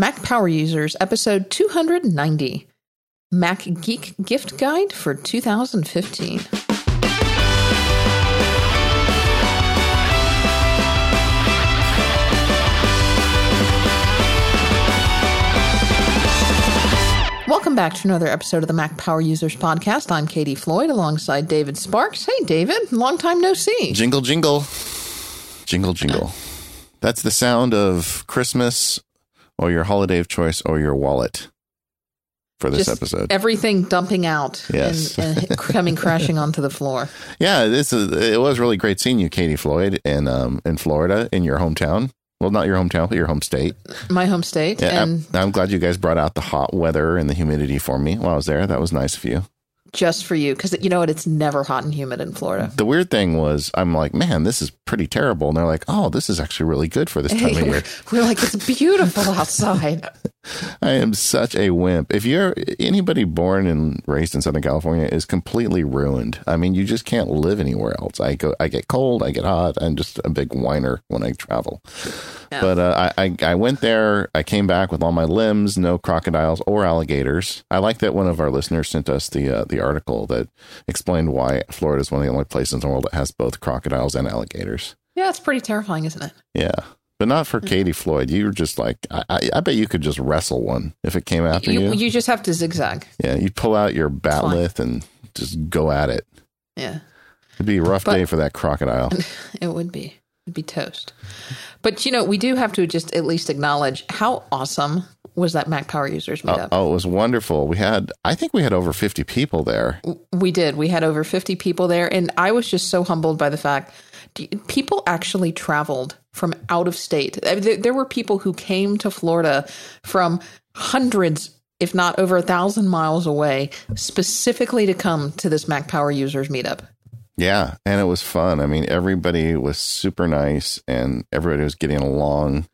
Mac Power Users, episode 290 Mac Geek Gift Guide for 2015. Welcome back to another episode of the Mac Power Users Podcast. I'm Katie Floyd alongside David Sparks. Hey, David, long time no see. Jingle, jingle, jingle, jingle. That's the sound of Christmas or your holiday of choice or your wallet for this Just episode. Everything dumping out Yes. and, and coming crashing onto the floor. yeah, this is, it was really great seeing you, Katie Floyd, in um in Florida, in your hometown. Well, not your hometown, but your home state. My home state. Yeah, and I'm, I'm glad you guys brought out the hot weather and the humidity for me while I was there. That was nice of you. Just for you, because you know what? It's never hot and humid in Florida. The weird thing was, I'm like, man, this is pretty terrible. And they're like, oh, this is actually really good for this time of year. We're like, it's beautiful outside. I am such a wimp. If you're anybody born and raised in Southern California is completely ruined. I mean, you just can't live anywhere else. I go, I get cold, I get hot. I'm just a big whiner when I travel. Yeah. But uh, I, I, I went there. I came back with all my limbs, no crocodiles or alligators. I like that one of our listeners sent us the uh, the article that explained why Florida is one of the only places in the world that has both crocodiles and alligators. Yeah, it's pretty terrifying, isn't it? Yeah. But not for mm-hmm. Katie Floyd. You're just like I, I, I bet you could just wrestle one if it came after you. You, you just have to zigzag. Yeah, you pull out your bat'leth and just go at it. Yeah, It'd be a rough But- day for that crocodile. it would be. It'd be toast. But you know, we do have to just at least acknowledge how awesome was that Mac Power Users oh, meetup. oh, it was wonderful. We had, I think we had over 50 people there. We did. We had over 50 people there. And I was just so humbled by the fact people actually traveled from out of state. There, were people who came to Florida from hundreds, if not over a thousand miles away, specifically to come to this Mac Power Users meetup. Yeah, and it was fun. I mean, everybody was super nice and everybody was getting along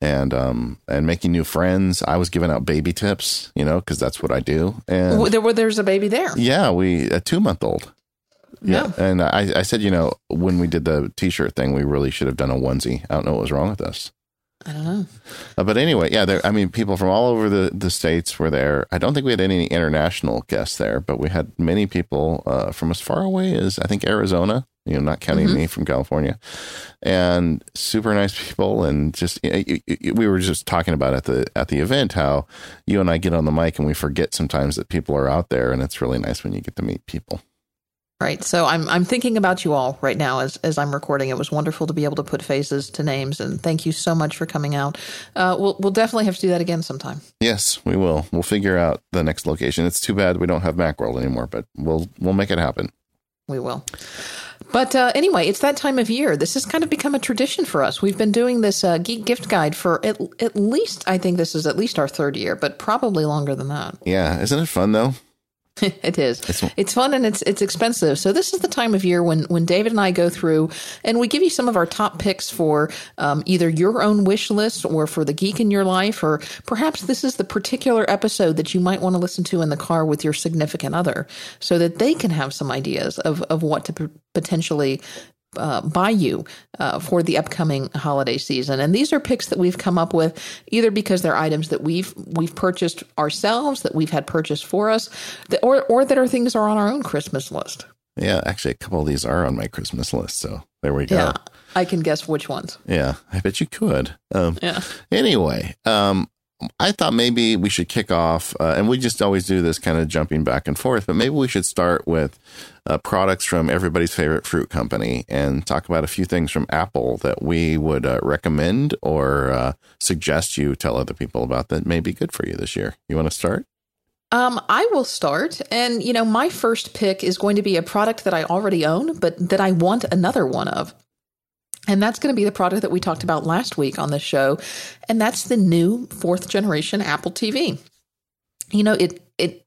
and um and making new friends. I was giving out baby tips, you know, cuz that's what I do. And There were there's a baby there. yeah, we a 2-month-old. Yeah. And I I said, you know, when we did the t-shirt thing, we really should have done a onesie. I don't know what was wrong with us. I don't know. Uh, but anyway, yeah, there. I mean, people from all over the, the states were there. I don't think we had any international guests there, but we had many people uh, from as far away as I think Arizona. You know, not counting me from California, and super nice people. And just y- y- y- we were just talking about at the at the event how you and I get on the mic and we forget sometimes that people are out there, and it's really nice when you get to meet people. Right. So I'm I'm thinking about you all right now as as I'm recording. It was wonderful to be able to put faces to names, and thank you so much for coming out. Uh, we'll we'll definitely have to do that again sometime. Yes, we will. We'll figure out the next location. It's too bad we don't have Macworld anymore, but we'll we'll make it happen. We will. But uh, anyway, it's that time of year. This has kind of become a tradition for us. We've been doing this uh, geek gift guide for at, at least, I think this is at least our third year, but probably longer than that. Yeah, isn't it fun though? it is. It's- It's, fun and it's it's expensive. So this is the time of year when when David and I go through and we give you some of our top picks for um, either your own wish list or for the geek in your life, or perhaps this is the particular episode that you might want to listen to in the car with your significant other, so that they can have some ideas of of what to p- potentially uh, buy you uh, for the upcoming holiday season. And these are picks that we've come up with either because they're items that we've we've purchased ourselves, that we've had purchased for us, that, or or that are things that are on our own Christmas list. Yeah, actually, a couple of these are on my Christmas list. So there we go. Yeah, Yeah, I can guess which ones. Yeah, I bet you could. Um, Yeah. Anyway, um, I thought maybe we should kick off, uh, and we just always do this kind of jumping back and forth, but maybe we should start with uh, products from everybody's favorite fruit company and talk about a few things from Apple that we would uh, recommend or uh, suggest you tell other people about that may be good for you this year. You want to start? Um, I will start, and you know, my first pick is going to be a product that I already own, but that I want another one of. And that's going to be the product that we talked about last week on the show, and that's the new fourth generation Apple TV. You know, it it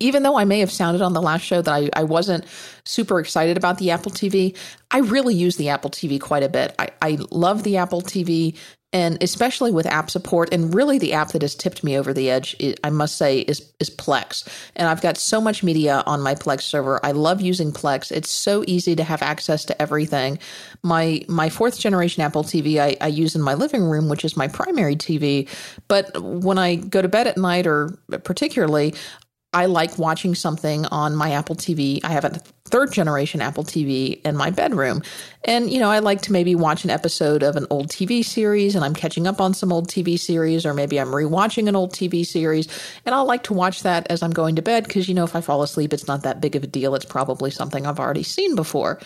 even though I may have sounded on the last show that I, I wasn't super excited about the Apple TV, I really use the Apple TV quite a bit. I, I love the Apple TV and especially with app support and really the app that has tipped me over the edge i must say is is plex. And i've got so much media on my plex server. I love using plex. It's so easy to have access to everything. My my fourth generation apple tv I, I use in my living room which is my primary tv but when i go to bed at night or particularly I like watching something on my Apple TV. I have a third generation Apple TV in my bedroom. And, you know, I like to maybe watch an episode of an old TV series and I'm catching up on some old TV series, or maybe I'm rewatching an old TV series. And I'll like to watch that as I'm going to bed because, you know, if I fall asleep, it's not that big of a deal. It's probably something I've already seen before.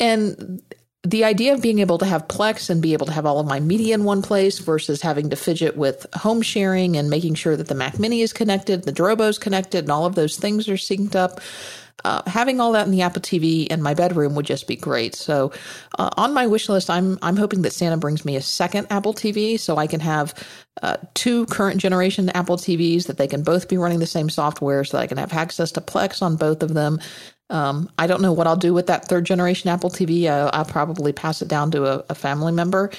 And the idea of being able to have Plex and be able to have all of my media in one place versus having to fidget with home sharing and making sure that the Mac Mini is connected, the Drobo is connected, and all of those things are synced up. Uh, having all that in the Apple TV in my bedroom would just be great. So, uh, on my wish list, I'm I'm hoping that Santa brings me a second Apple TV so I can have uh, two current generation Apple TVs that they can both be running the same software, so I can have access to Plex on both of them, um, I don't know what I'll do with that third generation Apple TV. Uh, I'll probably pass it down to a, a family member,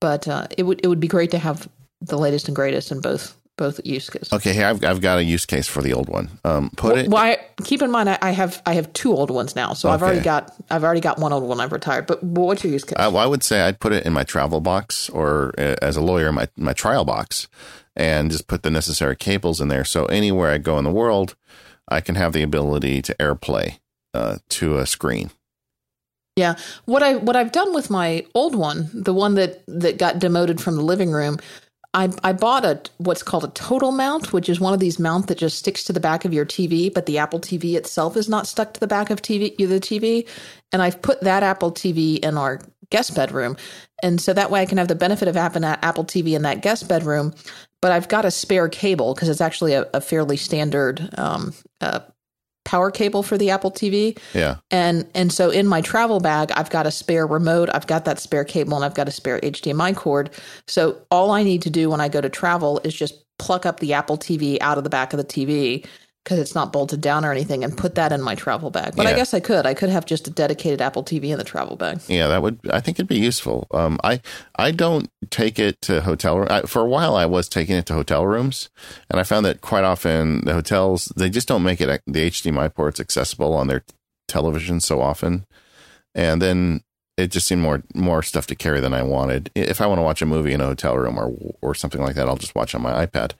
but uh, it would it would be great to have the latest and greatest in both both use cases. Okay, hey, I've I've got a use case for the old one. Um, put well, it. Well, I, keep in mind I, have I have two old ones now, so okay. I've already got I've already got one old one I've retired. But what's your use case? I, I would say I'd put it in my travel box, or uh, as a lawyer, my my trial box, and just put the necessary cables in there. So anywhere I go in the world, I can have the ability to AirPlay uh, to a screen. Yeah, what I what I've done with my old one, the one that that got demoted from the living room, I I bought a what's called a total mount, which is one of these mount that just sticks to the back of your TV, but the Apple TV itself is not stuck to the back of TV the TV, and I've put that Apple TV in our guest bedroom, and so that way I can have the benefit of having that Apple TV in that guest bedroom, but I've got a spare cable because it's actually a, a fairly standard um, uh, power cable for the Apple TV. Yeah. And and so in my travel bag, I've got a spare remote, I've got that spare cable, and I've got a spare HDMI cord. So all I need to do when I go to travel is just pluck up the Apple TV out of the back of the TV because it's not bolted down or anything and put that in my travel bag. But yeah. I guess I could. I could have just a dedicated Apple TV in the travel bag. Yeah, that would. I think it'd be useful. Um, I I don't take it to hotel. I, for a while, I was taking it to hotel rooms, and I found that quite often the hotels they just don't make it the HDMI ports accessible on their television so often, and then it just seemed more more stuff to carry than I wanted. If I want to watch a movie in a hotel room or or something like that, I'll just watch on my iPad.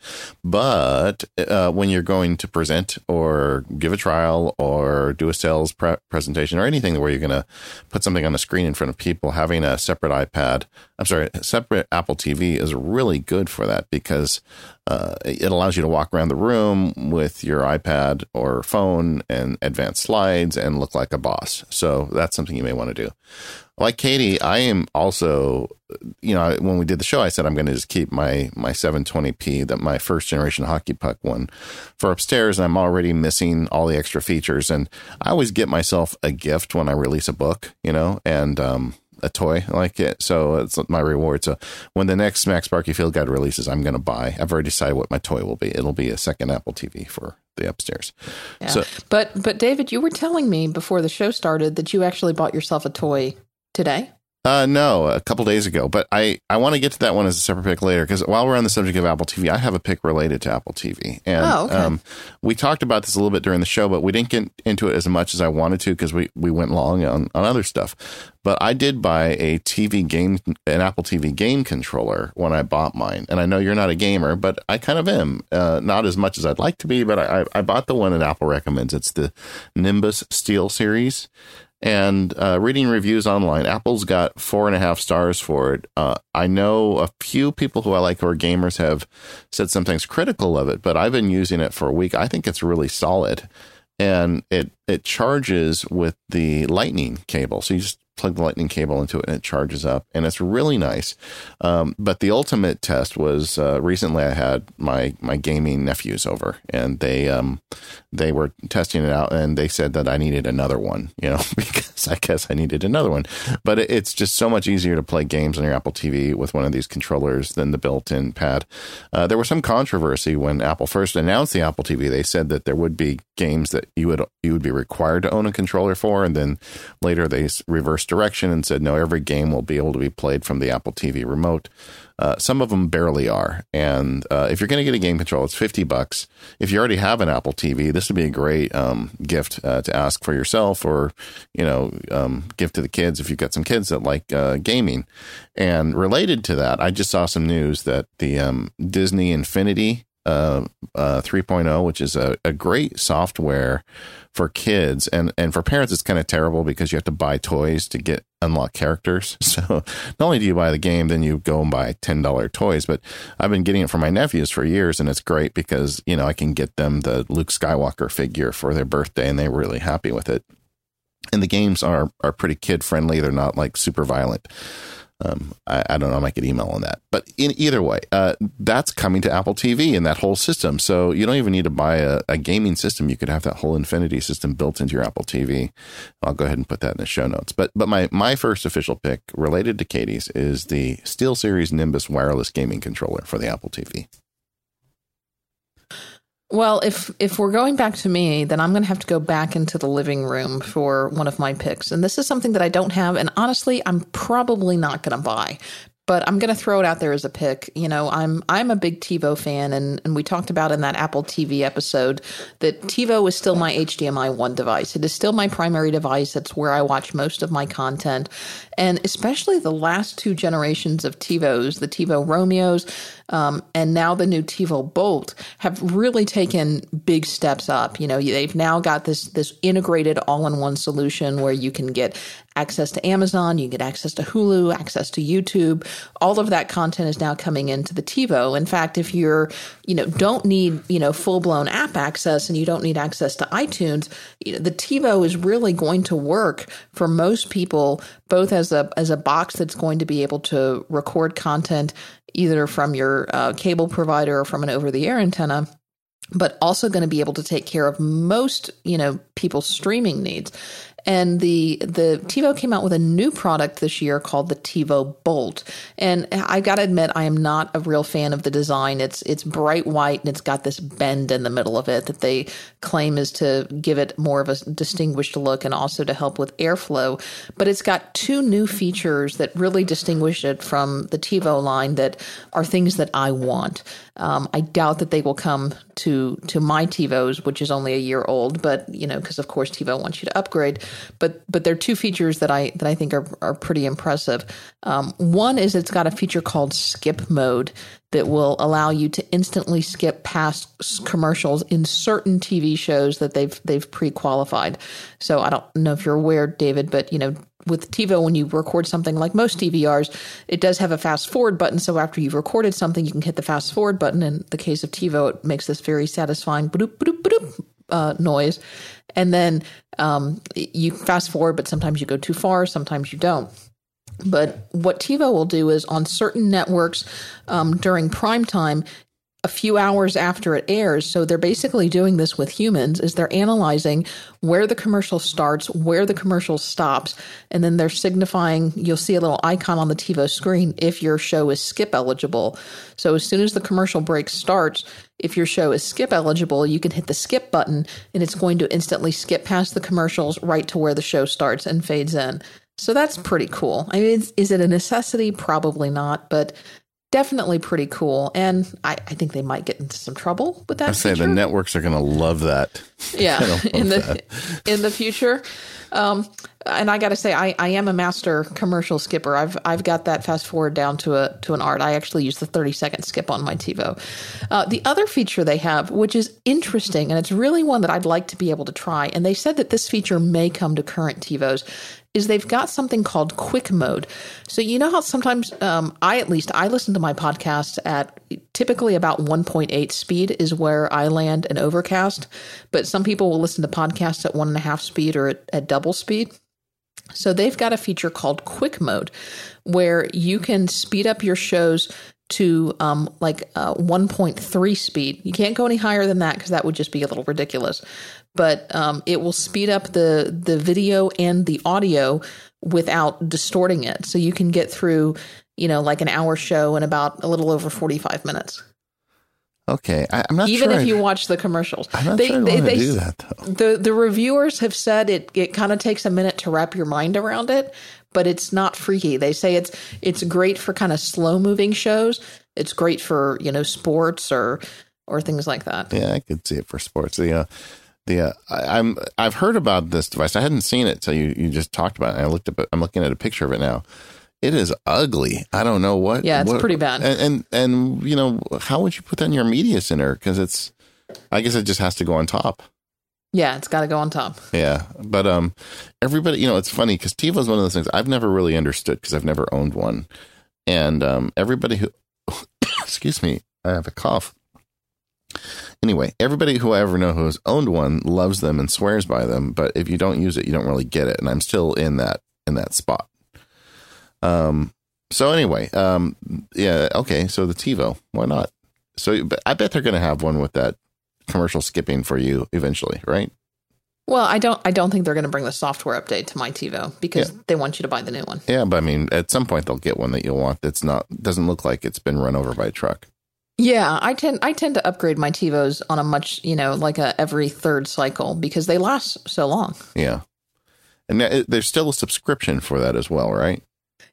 But uh, when you're going to present or give a trial or do a sales pre- presentation or anything where you're going to put something on the screen in front of people, having a separate iPad, I'm sorry, separate Apple TV is really good for that because uh, it allows you to walk around the room with your iPad or phone and advance slides and look like a boss. So that's something you may want to do. Like Katie, I am also, you know, when we did the show, I said I'm going to just keep my my 720p, that my first generation hockey puck one, for upstairs, and I'm already missing all the extra features. And I always get myself a gift when I release a book, you know, and um, a toy like it. So it's my reward. So when the next MacSparky Field Guide releases, I'm going to buy. I've already decided what my toy will be. It'll be a second Apple TV for the upstairs. Yeah. So, but but David, you were telling me before the show started that you actually bought yourself a toy today. Uh, no, a couple days ago, but I, I want to get to that one as a separate pick later because while we're on the subject of Apple TV, I have a pick related to Apple TV, and oh, okay. um, we talked about this a little bit during the show, but we didn't get into it as much as I wanted to because we we went long on on other stuff. But I did buy a TV game, an Apple TV game controller when I bought mine, and I know you're not a gamer, but I kind of am, uh, not as much as I'd like to be, but I I bought the one that Apple recommends. It's the Nimbus SteelSeries and uh, reading reviews online, Apple's got four and a half stars for it. Uh, I know a few people who I like who are gamers have said some things critical of it, but I've been using it for a week. I think it's really solid, and it it charges with the Lightning cable. So you just plug the lightning cable into it and it charges up and it's really nice. Um, but the ultimate test was uh, recently i had my my gaming nephews over and they um, they were testing it out and they said that i needed another one you know because i guess i needed another one. But it's just so much easier to play games on your apple tv with one of these controllers than the built-in pad. Uh, there was some controversy when apple first announced the apple tv they said that there would be games that you would you would be required to own a controller for, and then later they reversed direction and said no, every game will be able to be played from the Apple TV remote. Uh, some of them barely are, and uh, if you're going to get a game controller, it's fifty bucks. If you already have an Apple TV, this would be a great um, gift uh, to ask for yourself, or you know, um, gift to the kids if you've got some kids that like uh, gaming. And related to that, I just saw some news that the um, Disney Infinity uh, uh, 3.0, which is a, a great software for kids and and for parents. It's kind of terrible because you have to buy toys to get unlock characters. So not only do you buy the game, then you go and buy ten dollar toys. But I've been getting it for my nephews for years, and it's great because you know I can get them the Luke Skywalker figure for their birthday, and they're really happy with it. And the games are are pretty kid friendly. They're not like super violent. Um, I, I, don't know. I might get email on that. But in either way, uh, that's coming to Apple TV and that whole system. So you don't even need to buy a, a, gaming system. You could have that whole Infinity system built into your Apple TV. I'll go ahead and put that in the show notes. But but my my first official pick related to Katie's is the SteelSeries Nimbus wireless gaming controller for the Apple TV. Well, if if we're going back to me, then I'm going to have to go back into the living room for one of my picks. And this is something that I don't have and honestly, I'm probably not going to buy but I'm going to throw it out there as a pick. You know, I'm I'm a big TiVo fan, and and we talked about in that Apple TV episode that TiVo is still my HDMI one device. It is still my primary device. That's where I watch most of my content, and especially the last two generations of TiVos, the TiVo Roamios, um, and now the new TiVo Bolt, have really taken big steps up. You know, they've now got this this integrated all in one solution where you can get access to Amazon, you get access to Hulu, access to YouTube. All of that content is now coming into the TiVo. In fact, if you're, you know, don't need, you know, full blown app access and you don't need access to iTunes, you know, the TiVo is really going to work for most people, both as a as a box that's going to be able to record content either from your uh, cable provider or from an over the air antenna but also going to be able to take care of most, you know, people's streaming needs. And the the TiVo came out with a new product this year called the TiVo Bolt. And I got to admit, I am not a real fan of the design. It's it's bright white and it's got this bend in the middle of it that they claim is to give it more of a distinguished look and also to help with airflow. But it's got two new features that really distinguish it from the TiVo line that are things that I want. Um, I doubt that they will come to to my TiVos, which is only a year old, but you know, because of course TiVo wants you to upgrade. But but there are two features that I that I think are are pretty impressive. Um, one is it's got a feature called Skip Mode that will allow you to instantly skip past commercials in certain TV shows that they've they've pre-qualified. So I don't know if you're aware, David, but you know with TiVo, when you record something like most DVRs, it does have a fast forward button. So after you've recorded something, you can hit the fast forward button. In the case of TiVo, it makes this very satisfying uh, noise. And then um, you fast forward, but sometimes you go too far, sometimes you don't. But what TiVo will do is on certain networks um, during prime time, a few hours after it airs. So they're basically doing this with humans is they're analyzing where the commercial starts, where the commercial stops, and then they're signifying you'll see a little icon on the TiVo screen if your show is skip eligible. So as soon as the commercial break starts, if your show is skip eligible, you can hit the skip button and it's going to instantly skip past the commercials right to where the show starts and fades in. So that's pretty cool. I mean, is it a necessity? Probably not, but definitely pretty cool. And I, I, think they might get into some trouble with that. I say the networks are going to love that. Yeah, love in the that. in the future. Um, and I got to say, I, I am a master commercial skipper. I've I've got that fast forward down to a to an art. I actually use the thirty second skip on my TiVo. Uh, the other feature they have, which is interesting, and it's really one that I'd like to be able to try. And they said that this feature may come to current TiVos, is they've got something called quick mode. So you know how sometimes um, I at least I listen to my podcast at typically about 1.8 speed is where I land in Overcast, but some people will listen to podcasts at one and a half speed or at, at double speed. So they've got a feature called quick mode where you can speed up your shows to um, like uh, 1.3 speed. You can't go any higher than that because that would just be a little ridiculous but um, it will speed up the the video and the audio without distorting it. So you can get through, you know, like an hour show in about a little over forty five minutes. Okay, I, am not even sure if I- you watch the commercials. I'm not they, sure I they, they- do that though. the the reviewers have said it it kind of takes a minute to wrap your mind around it, but it's not freaky. They say it's it's great for kind of slow moving shows. It's great for you know sports or or things like that. Yeah, I could see it for sports. The uh, the uh, I, I'm I've heard about this device. I hadn't seen it till you you just talked about it. I looked up. I'm looking at a picture of it now. It is ugly. I don't know what. Yeah, it's what- pretty bad. And, and and you know how would you put that in your media center? Because it's, I guess it just has to go on top. Yeah, it's got to go on top. Yeah, but um, everybody, you know, it's funny because TiVo is one of those things I've never really understood because I've never owned one, and um, everybody who, excuse me, I have a cough. Anyway, everybody who I ever know who has owned one loves them and swears by them, but if you don't use it, you don't really get it, and I'm still in that in that spot. Um. So anyway, um, yeah, okay. So the TiVo, why not? So, but I bet they're going to have one with that commercial skipping for you eventually, right? Well, I don't I don't think they're going to bring the software update to my TiVo because they want you to buy the new one. Yeah, but I mean, at some point they'll get one that you'll want that's not doesn't look like it's been run over by a truck. Yeah, I tend I tend to upgrade my TiVos on a much you know like a every third cycle because they last so long. Yeah, and there's still a subscription for that as well, right?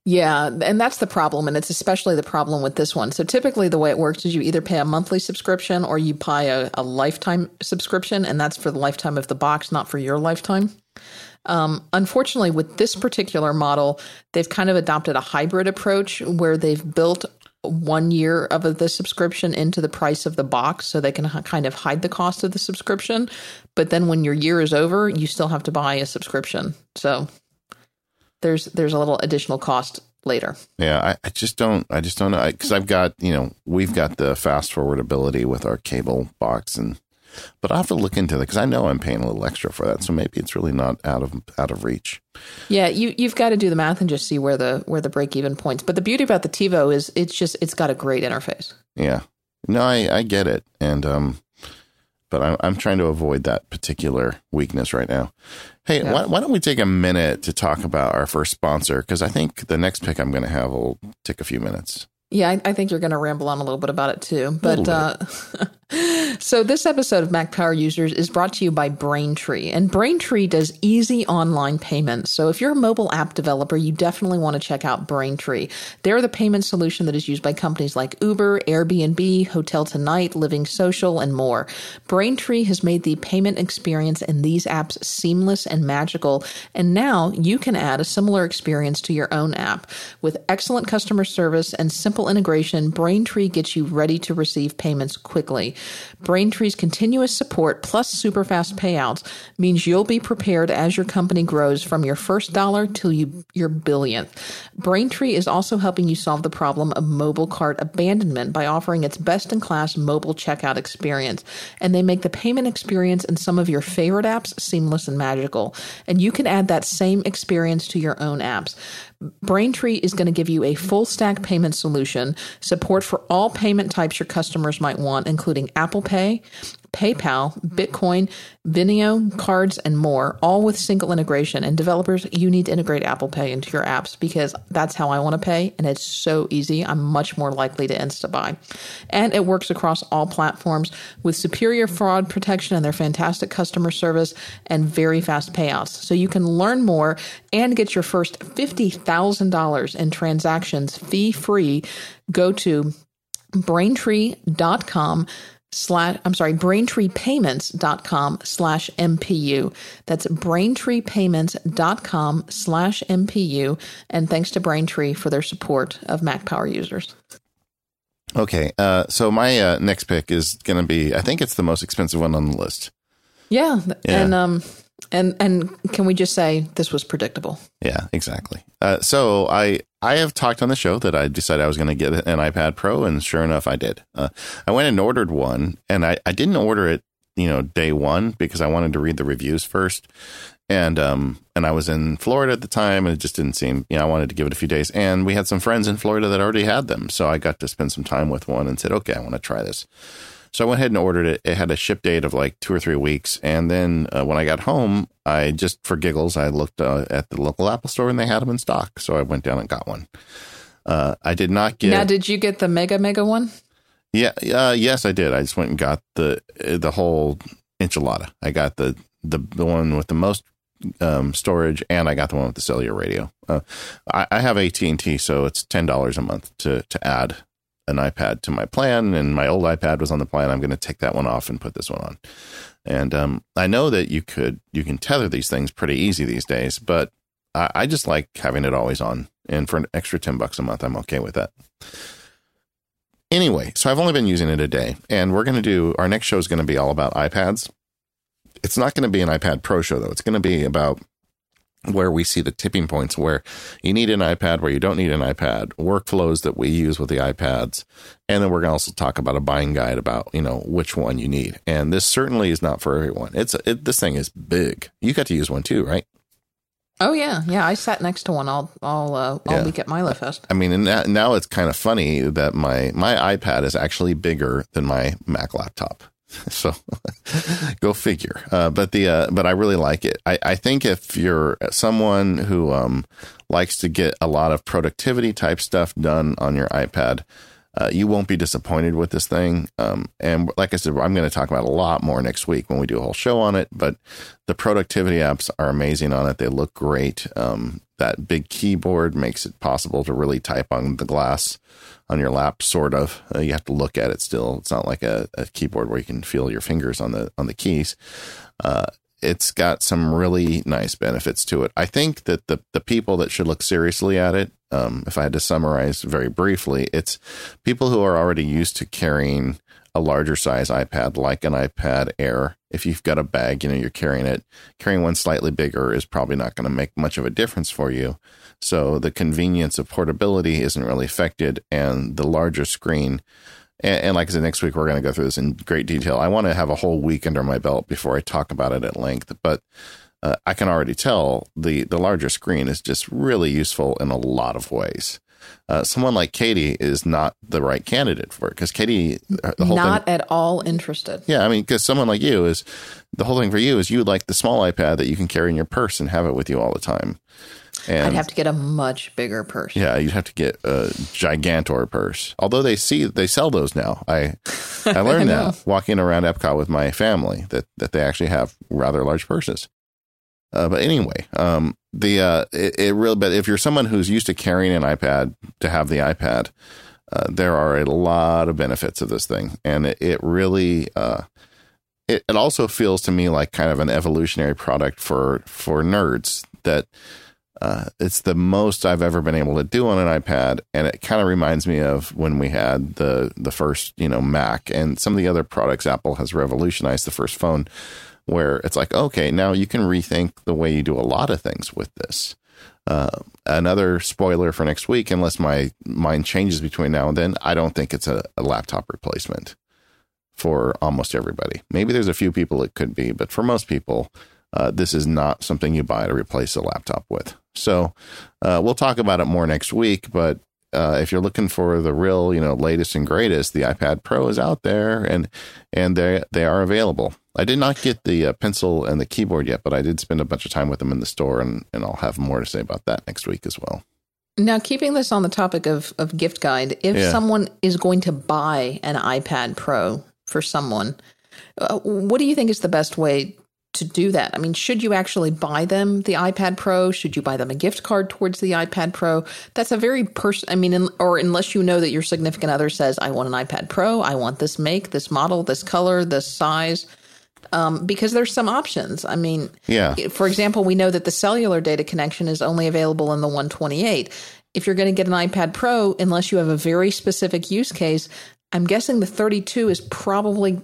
Yeah, and that's the problem, and it's especially the problem with this one. So typically, the way it works is you either pay a monthly subscription or you buy a, a lifetime subscription, and that's for the lifetime of the box, not for your lifetime. Um, unfortunately, with this particular model, they've kind of adopted a hybrid approach where they've built one year of the subscription into the price of the box so they can h- kind of hide the cost of the subscription. But then when your year is over, you still have to buy a subscription. So there's there's a little additional cost later. Yeah, I, I just don't, I just don't know because I've got you know we've got the fast forward ability with our cable box and. But I have to look into that because I know I'm paying a little extra for that, so maybe it's really not out of out of reach. Yeah, you you've got to do the math and just see where the where the break even points. But the beauty about the TiVo is it's just it's got a great interface. Yeah, no, I I get it, and um, but I'm I'm trying to avoid that particular weakness right now. Hey, Yeah. why, why don't we take a minute to talk about our first sponsor? Because I think the next pick I'm going to have will take a few minutes. Yeah, I, I think you're going to ramble on a little bit about it too. But uh, so this episode of Mac Power Users is brought to you by Braintree, and Braintree does easy online payments. So if you're a mobile app developer, you definitely want to check out Braintree. They're the payment solution that is used by companies like Uber, Airbnb, Hotel Tonight, Living Social, and more. Braintree has made the payment experience in these apps seamless and magical, and now you can add a similar experience to your own app with excellent customer service and simple integration, Braintree gets you ready to receive payments quickly. Braintree's continuous support plus super fast payouts means you'll be prepared as your company grows from your first dollar till you your billionth. Braintree is also helping you solve the problem of mobile cart abandonment by offering its best in class mobile checkout experience. And they make the payment experience in some of your favorite apps seamless and magical. And you can add that same experience to your own apps. Braintree is going to give you a full stack payment solution, support for all payment types your customers might want, including Apple Pay, PayPal, mm-hmm. Bitcoin, Venmo, cards, and more, all with single integration. And developers, you need to integrate Apple Pay into your apps because that's how I want to pay, and it's so easy. I'm much more likely to insta buy. And it works across all platforms with superior fraud protection and their fantastic customer service and very fast payouts. So you can learn more and get your first $50,000 in transactions fee free. Go to braintree.com slash I'm sorry, braintreepayments.com slash MPU. That's braintreepayments.com slash MPU. And thanks to Braintree for their support of Mac Power users. Okay, uh, so my uh, next pick is going to be. I think it's the most expensive one on the list. Yeah. Yeah. And um and and can we just say this was predictable? Yeah, exactly. Uh, so I I have talked on the show that I decided I was going to get an iPad Pro, and sure enough, I did. Uh, I went and ordered one, and I, I didn't order it, you know, day one because I wanted to read the reviews first, and um and I was in Florida at the time, and it just didn't seem, you know, I wanted to give it a few days, and we had some friends in Florida that already had them, so I got to spend some time with one and said, okay, I want to try this. So I went ahead and ordered it. It had a ship date of like two or three weeks. And then uh, when I got home, I just for giggles, I looked uh, at the local Apple store and they had them in stock. So I went down and got one. Uh, I did not get. Now did you get the mega mega one? Yeah, uh, yes, I did. I just went and got the the whole enchilada. I got the the the one with the most um, storage, and I got the one with the cellular radio. Uh, I, I, have AT and T, so it's ten dollars a month to to add an iPad to my plan. And my old iPad was on the plan. I'm going to take that one off and put this one on. And um, I know that you could you can tether these things pretty easy these days, but I, I just like having it always on. And for an extra ten bucks a month, I'm okay with that. Anyway, so I've only been using it a day, and we're going to do our next show is going to be all about iPads. It's not going to be an iPad Pro show though. It's going to be about where we see the tipping points where you need an iPad, where you don't need an iPad, workflows that we use with the iPads. And then we're going to also talk about a buying guide about, you know, which one you need. And this certainly is not for everyone. It's, it, this thing is big. You got to use one too, right? Oh yeah, yeah. I sat next to one all all uh, all yeah. week at MiloFest. I mean, and now it's kind of funny that my my iPad is actually bigger than my Mac laptop. So go figure. Uh, but the uh, but I really like it. I, I think if you're someone who um, likes to get a lot of productivity type stuff done on your iPad, uh, you won't be disappointed with this thing. Um, and like I said, I'm going to talk about a lot more next week when we do a whole show on it. But the productivity apps are amazing on it. They look great. Um, that big keyboard makes it possible to really type on the glass on your lap, sort of. Uh, you have to look at it still. It's not like a, a, keyboard where you can feel your fingers on the on the keys. Uh, it's got some really nice benefits to it. I think that the the people that should look seriously at it, um, if I had to summarize very briefly, it's people who are already used to carrying a larger size iPad, like an iPad Air. If you've got a bag, you know you're carrying it. Carrying one slightly bigger is probably not going to make much of a difference for you. So the convenience of portability isn't really affected, and the larger screen and, and, like I said, next week we're going to go through this in great detail. I want to have a whole week under my belt before I talk about it at length, but uh, I can already tell the the larger screen is just really useful in a lot of ways. Uh, someone like Katie is not the right candidate for it because Katie, uh, the whole not thing, at all interested. Yeah, I mean, because someone like you is the whole thing for you is you like the small iPad that you can carry in your purse and have it with you all the time. And I'd have to get a much bigger purse. Yeah, you'd have to get a gigantor purse. Although they see they sell those now. I I learned I that walking around Epcot with my family that that they actually have rather large purses. Uh, but anyway, um, the uh, it, it really. But if you're someone who's used to carrying an iPad to have the iPad, uh, there are a lot of benefits of this thing, and it, it really. Uh, it, it also feels to me like kind of an evolutionary product for for nerds that uh, it's the most I've ever been able to do on an iPad, and it kind of reminds me of when we had the the first, you know, Mac and some of the other products. Apple has revolutionized the first phone, where it's like, okay, now you can rethink the way you do a lot of things with this. Uh, another spoiler for next week, unless my mind changes between now and then, I don't think it's a, a laptop replacement for almost everybody. Maybe there's a few people it could be, but for most people, uh, this is not something you buy to replace a laptop with. So uh, we'll talk about it more next week. But uh, if you're looking for the real, you know, latest and greatest, the iPad Pro is out there, and and they they are available. I did not get the uh, pencil and the keyboard yet, but I did spend a bunch of time with them in the store, and and I'll have more to say about that next week as well. Now, keeping this on the topic of of gift guide, if yeah. someone is going to buy an iPad Pro for someone, uh, what do you think is the best way to do that? I mean, should you actually buy them the iPad Pro? Should you buy them a gift card towards the iPad Pro? That's a very person. I mean, in, or unless you know that your significant other says, "I want an iPad Pro. I want this make, this model, this color, this size." Um, because there's some options. I mean, yeah. For example, we know that the cellular data connection is only available in the 128. If you're going to get an iPad Pro, unless you have a very specific use case, I'm guessing the 32 is probably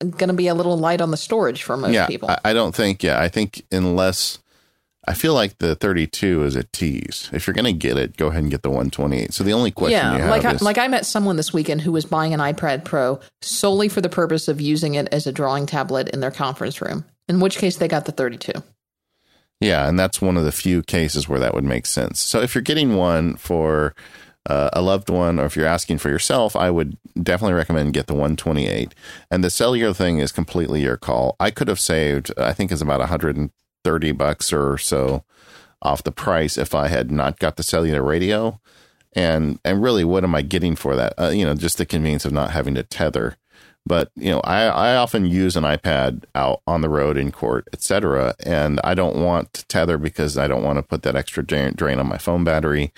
going to be a little light on the storage for most yeah, people. I, I don't think, yeah, I think unless I feel like the 32 is a tease. If you're going to get it, go ahead and get the 128. So the only question yeah, like I, is, like I met someone this weekend who was buying an iPad Pro solely for the purpose of using it as a drawing tablet in their conference room. In which case, they got the 32. Yeah, and that's one of the few cases where that would make sense. So if you're getting one for uh, a loved one, or if you're asking for yourself, I would definitely recommend get the 128. And the cellular thing is completely your call. I could have saved, I think, is about 130 bucks or so off the price if I had not got the cellular radio. And and really, what am I getting for that? Uh, you know, just the convenience of not having to tether. But you know, I, I often use an iPad out on the road in court, etc. And I don't want to tether because I don't want to put that extra drain on my phone battery.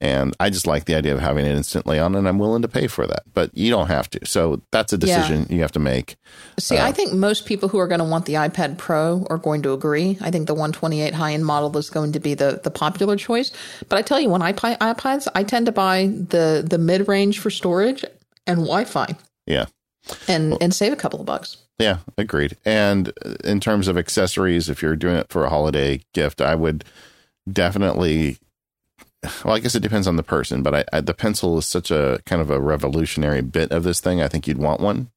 And I just like the idea of having it instantly on, and I'm willing to pay for that. But you don't have to. So that's a decision yeah. you have to make. See, uh, I think most people who are going to want the iPad Pro are going to agree. I think the 128 high end model is going to be the, the popular choice. But I tell you, when I buy iPads, I tend to buy the, the mid range for storage and Wi Fi. Yeah. And, well, and save a couple of bucks. Yeah, agreed. And in terms of accessories, if you're doing it for a holiday gift, I would definitely well, I guess it depends on the person, but I, I, the pencil is such a kind of a revolutionary bit of this thing. I think you'd want one.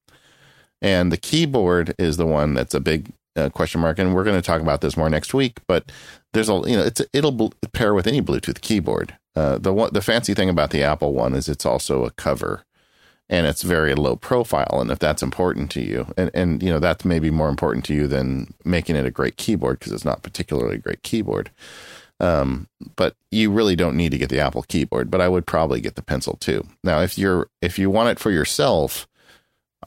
And the keyboard is the one that's a big uh, question mark, and we're going to talk about this more next week. But there's a you know it's it'll bl- pair with any Bluetooth keyboard. Uh, the one the fancy thing about the Apple one is it's also a cover, and it's very low profile. And if that's important to you, and and you know that's maybe more important to you than making it a great keyboard because it's not particularly a great keyboard. Um, but you really don't need to get the Apple keyboard, but I would probably get the pencil too. Now, if you're if you want it for yourself,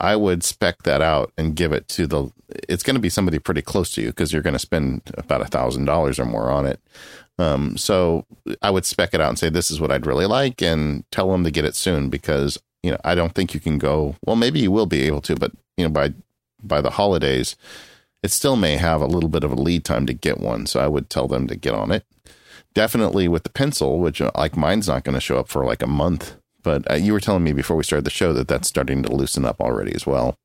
I would spec that out and give it to the it's going to be somebody pretty close to you because you're going to spend about a thousand dollars or more on it. Um, so I would spec it out and say this is what I'd really like and tell them to get it soon because you know I don't think you can go well maybe you will be able to but you know by by the holidays it still may have a little bit of a lead time to get one so I would tell them to get on it definitely with the pencil, which uh, like mine's not going to show up for like a month. But uh, you were telling me before we started the show that that's starting to loosen up already as well.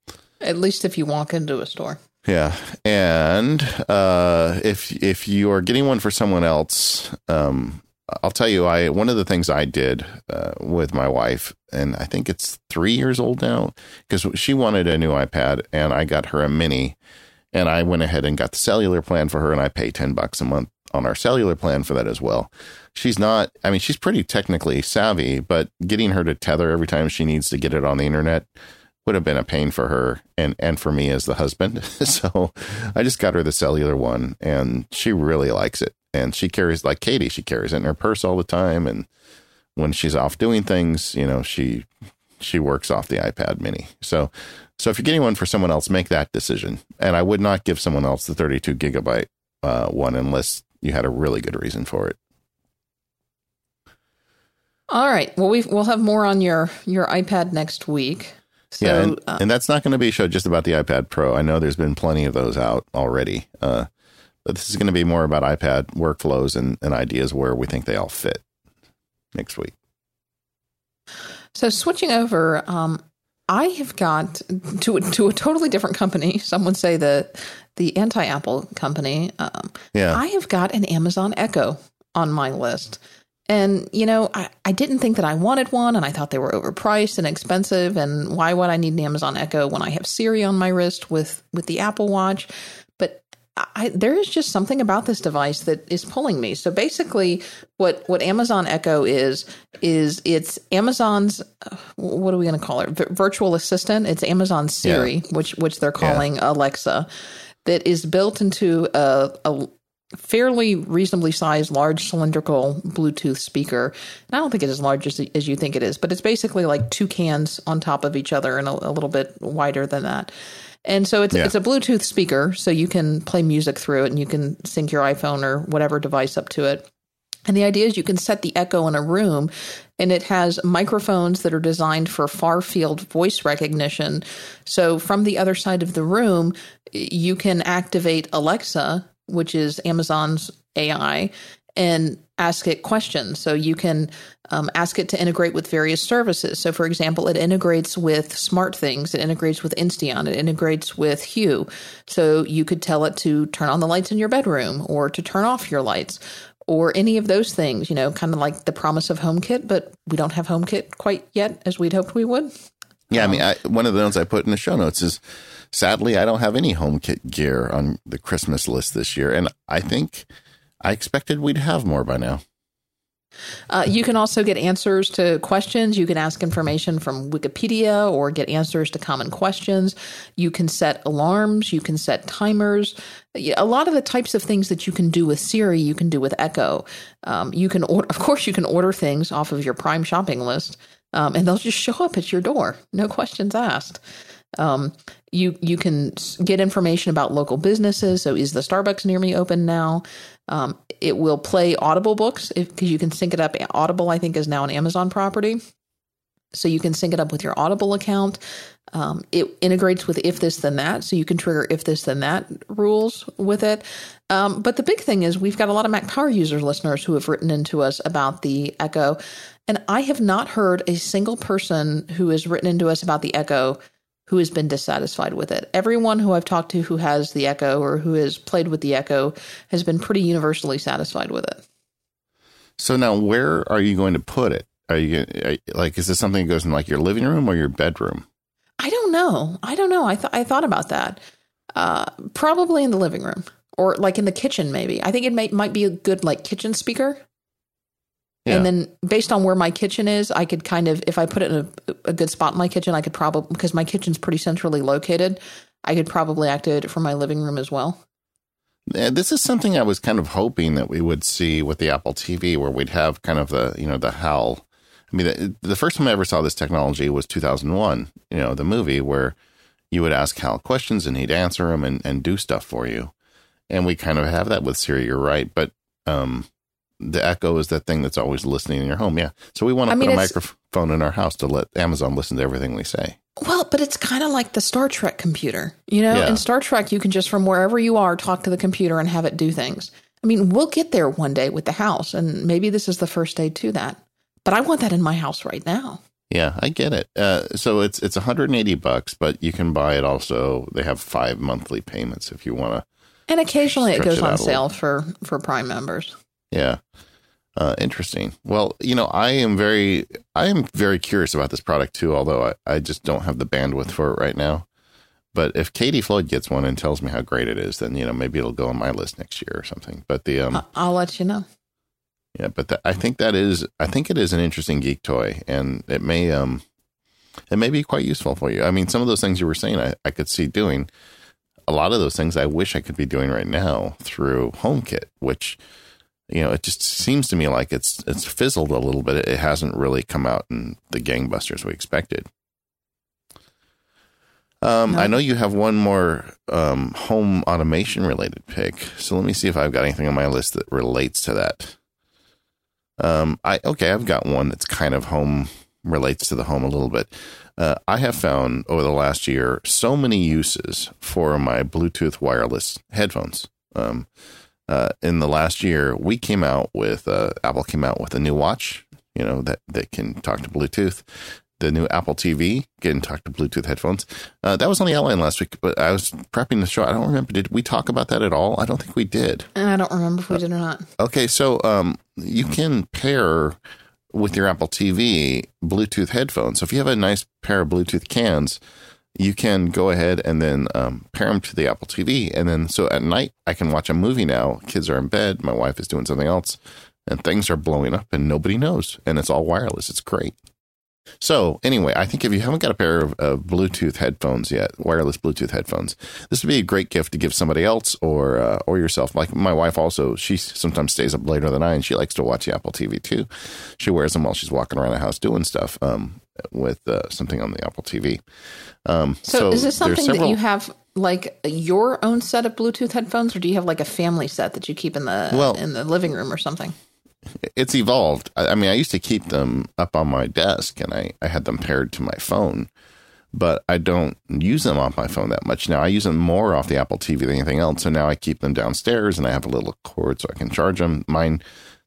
At least if you walk into a store. Yeah, and uh, if if you are getting one for someone else, um, I'll tell you, I one of the things I did uh, with my wife, and I think it's three years old now, because she wanted a new iPad, and I got her a mini, and I went ahead and got the cellular plan for her, and I pay ten bucks a month on our cellular plan for that as well. She's not, I mean, she's pretty technically savvy, but getting her to tether every time she needs to get it on the internet would have been a pain for her and, and for me as the husband. so I just got her the cellular one and she really likes it. And she carries, like Katie, she carries it in her purse all the time. And when she's off doing things, you know, she, she works off the iPad mini. So, so if you're getting one for someone else, make that decision. And I would not give someone else the 32 gigabyte uh, one unless you had a really good reason for it. All right. Well, we will have more on your your iPad next week. So, yeah, and, uh, and, that's not going to be a show just about the iPad Pro. I know there's been plenty of those out already. Uh, but this is going to be more about iPad workflows and, and ideas where we think they all fit next week. So switching over, um, I have got to to a totally different company. Some would say the the anti Apple company. Um, yeah, I have got an Amazon Echo on my list, and you know I, I didn't think that I wanted one, and I thought they were overpriced and expensive. And why would I need an Amazon Echo when I have Siri on my wrist with with the Apple Watch? I, there is just something about this device that is pulling me. So basically, what what Amazon Echo is is it's Amazon's uh, what are we going to call it? V- virtual assistant. It's Amazon Siri, yeah. which which they're calling yeah. Alexa, that is built into a, a fairly reasonably sized large cylindrical Bluetooth speaker. And I don't think it's as large as, as you think it is, but it's basically like two cans on top of each other and a, a little bit wider than that. And so it's yeah. it's a Bluetooth speaker, so you can play music through it and you can sync your iPhone or whatever device up to it. And the idea is you can set the echo in a room and it has microphones that are designed for far field voice recognition. So from the other side of the room, you can activate Alexa, which is Amazon's AI, and ask it questions. So you can um, ask it to integrate with various services. So, for example, it integrates with SmartThings, it integrates with Insteon, it integrates with Hue. So you could tell it to turn on the lights in your bedroom or to turn off your lights or any of those things, you know, kind of like the promise of HomeKit, but we don't have HomeKit quite yet as we'd hoped we would. Yeah, I mean, I, one of the notes I put in the show notes is sadly, I don't have any HomeKit gear on the Christmas list this year. And I think I expected we'd have more by now. Uh, you can also get answers to questions. You can ask information from Wikipedia or get answers to common questions. You can set alarms. You can set timers. A lot of the types of things that you can do with Siri, you can do with Echo. Um, you can, or- of course, you can order things off of your Prime shopping list, um, and they'll just show up at your door, no questions asked. Um, you you can get information about local businesses. So, is the Starbucks near me open now? Um, it will play Audible books because you can sync it up. Audible, I think, is now an Amazon property. So you can sync it up with your Audible account. Um, it integrates with if this then that, so you can trigger if this then that rules with it. Um, but the big thing is we've got a lot of Mac Power users listeners who have written into us about the Echo, and I have not heard a single person who has written into us about the Echo who has been dissatisfied with it. Everyone who I've talked to who has the Echo or who has played with the Echo has been pretty universally satisfied with it. So now, where are you going to put it? Are you are, like, is this something that goes in like your living room or your bedroom? I don't know. I don't know. I th- I thought about that. Uh, probably in the living room or like in the kitchen, maybe. I think it may, might be a good like kitchen speaker. Yeah. And then based on where my kitchen is, I could kind of, if I put it in a, a good spot in my kitchen, I could probably, because my kitchen's pretty centrally located, I could probably activate it for my living room as well. This is something I was kind of hoping that we would see with the Apple TV, where we'd have kind of the, you know, the HAL. I mean, the, the first time I ever saw this technology was 2001, you know, the movie where you would ask Hal questions and he'd answer them and, and do stuff for you. And we kind of have that with Siri, you're right. But, um, the Echo is that thing that's always listening in your home. Yeah. So we want to I put mean, a microphone in our house to let Amazon listen to everything we say. Well, but it's kind of like the Star Trek computer. You know, yeah. in Star Trek, you can just from wherever you are talk to the computer and have it do things. I mean, we'll get there one day with the house, and maybe this is the first day to that. But I want that in my house right now. Yeah, I get it. Uh, so it's it's 180 bucks, but you can buy it also. They have five monthly payments if you want to. And occasionally it goes it on sale for for Prime members. Yeah. Uh, interesting. Well, you know, I am very, I am very curious about this product too. Although I, I just don't have the bandwidth for it right now. But if Katie Floyd gets one and tells me how great it is, then you know maybe it'll go on my list next year or something. But the um, I'll let you know. Yeah, but the, I think that is, I think it is an interesting geek toy, and it may um, it may be quite useful for you. I mean, some of those things you were saying, I, I could see doing. A lot of those things I wish I could be doing right now through HomeKit, which you know, it just seems to me like it's it's fizzled a little bit. It hasn't really come out in the gangbusters we expected. Um, no. I know you have one more um, home automation related pick, so let me see if I've got anything on my list that relates to that. Um, I okay, I've got one that's kind of home relates to the home a little bit. Uh, I have found over the last year so many uses for my Bluetooth wireless headphones. Um, uh, in the last year, we came out with uh, Apple came out with a new watch, you know that that can talk to Bluetooth. The new Apple TV can talk to Bluetooth headphones. Uh, that was on the outline last week, but I was prepping the show. I don't remember. Did we talk about that at all? I don't think we did. I don't remember if we did or not. Okay, so um, you can pair with your Apple TV Bluetooth headphones. So if you have a nice pair of Bluetooth cans, you can go ahead and then um, pair them to the Apple TV. And then so at night, I can watch a movie now. Kids are in bed. My wife is doing something else, and things are blowing up, and nobody knows. And it's all wireless. It's great. So anyway, I think if you haven't got a pair of, of, Bluetooth headphones yet, wireless Bluetooth headphones, this would be a great gift to give somebody else or uh, or yourself. Like my wife also, she sometimes stays up later than I, and she likes to watch the Apple TV too. She wears them while she's walking around the house doing stuff um, with uh, something on the Apple TV. Um, so, so, is this something several... that you have like your own set of Bluetooth headphones, or do you have like a family set that you keep in the well, in the living room or something? It's evolved. I, I mean, I used to keep them up on my desk, and I I had them paired to my phone, but I don't use them off my phone that much now. I use them more off the Apple TV than anything else. So now I keep them downstairs, and I have a little cord so I can charge them. Mine,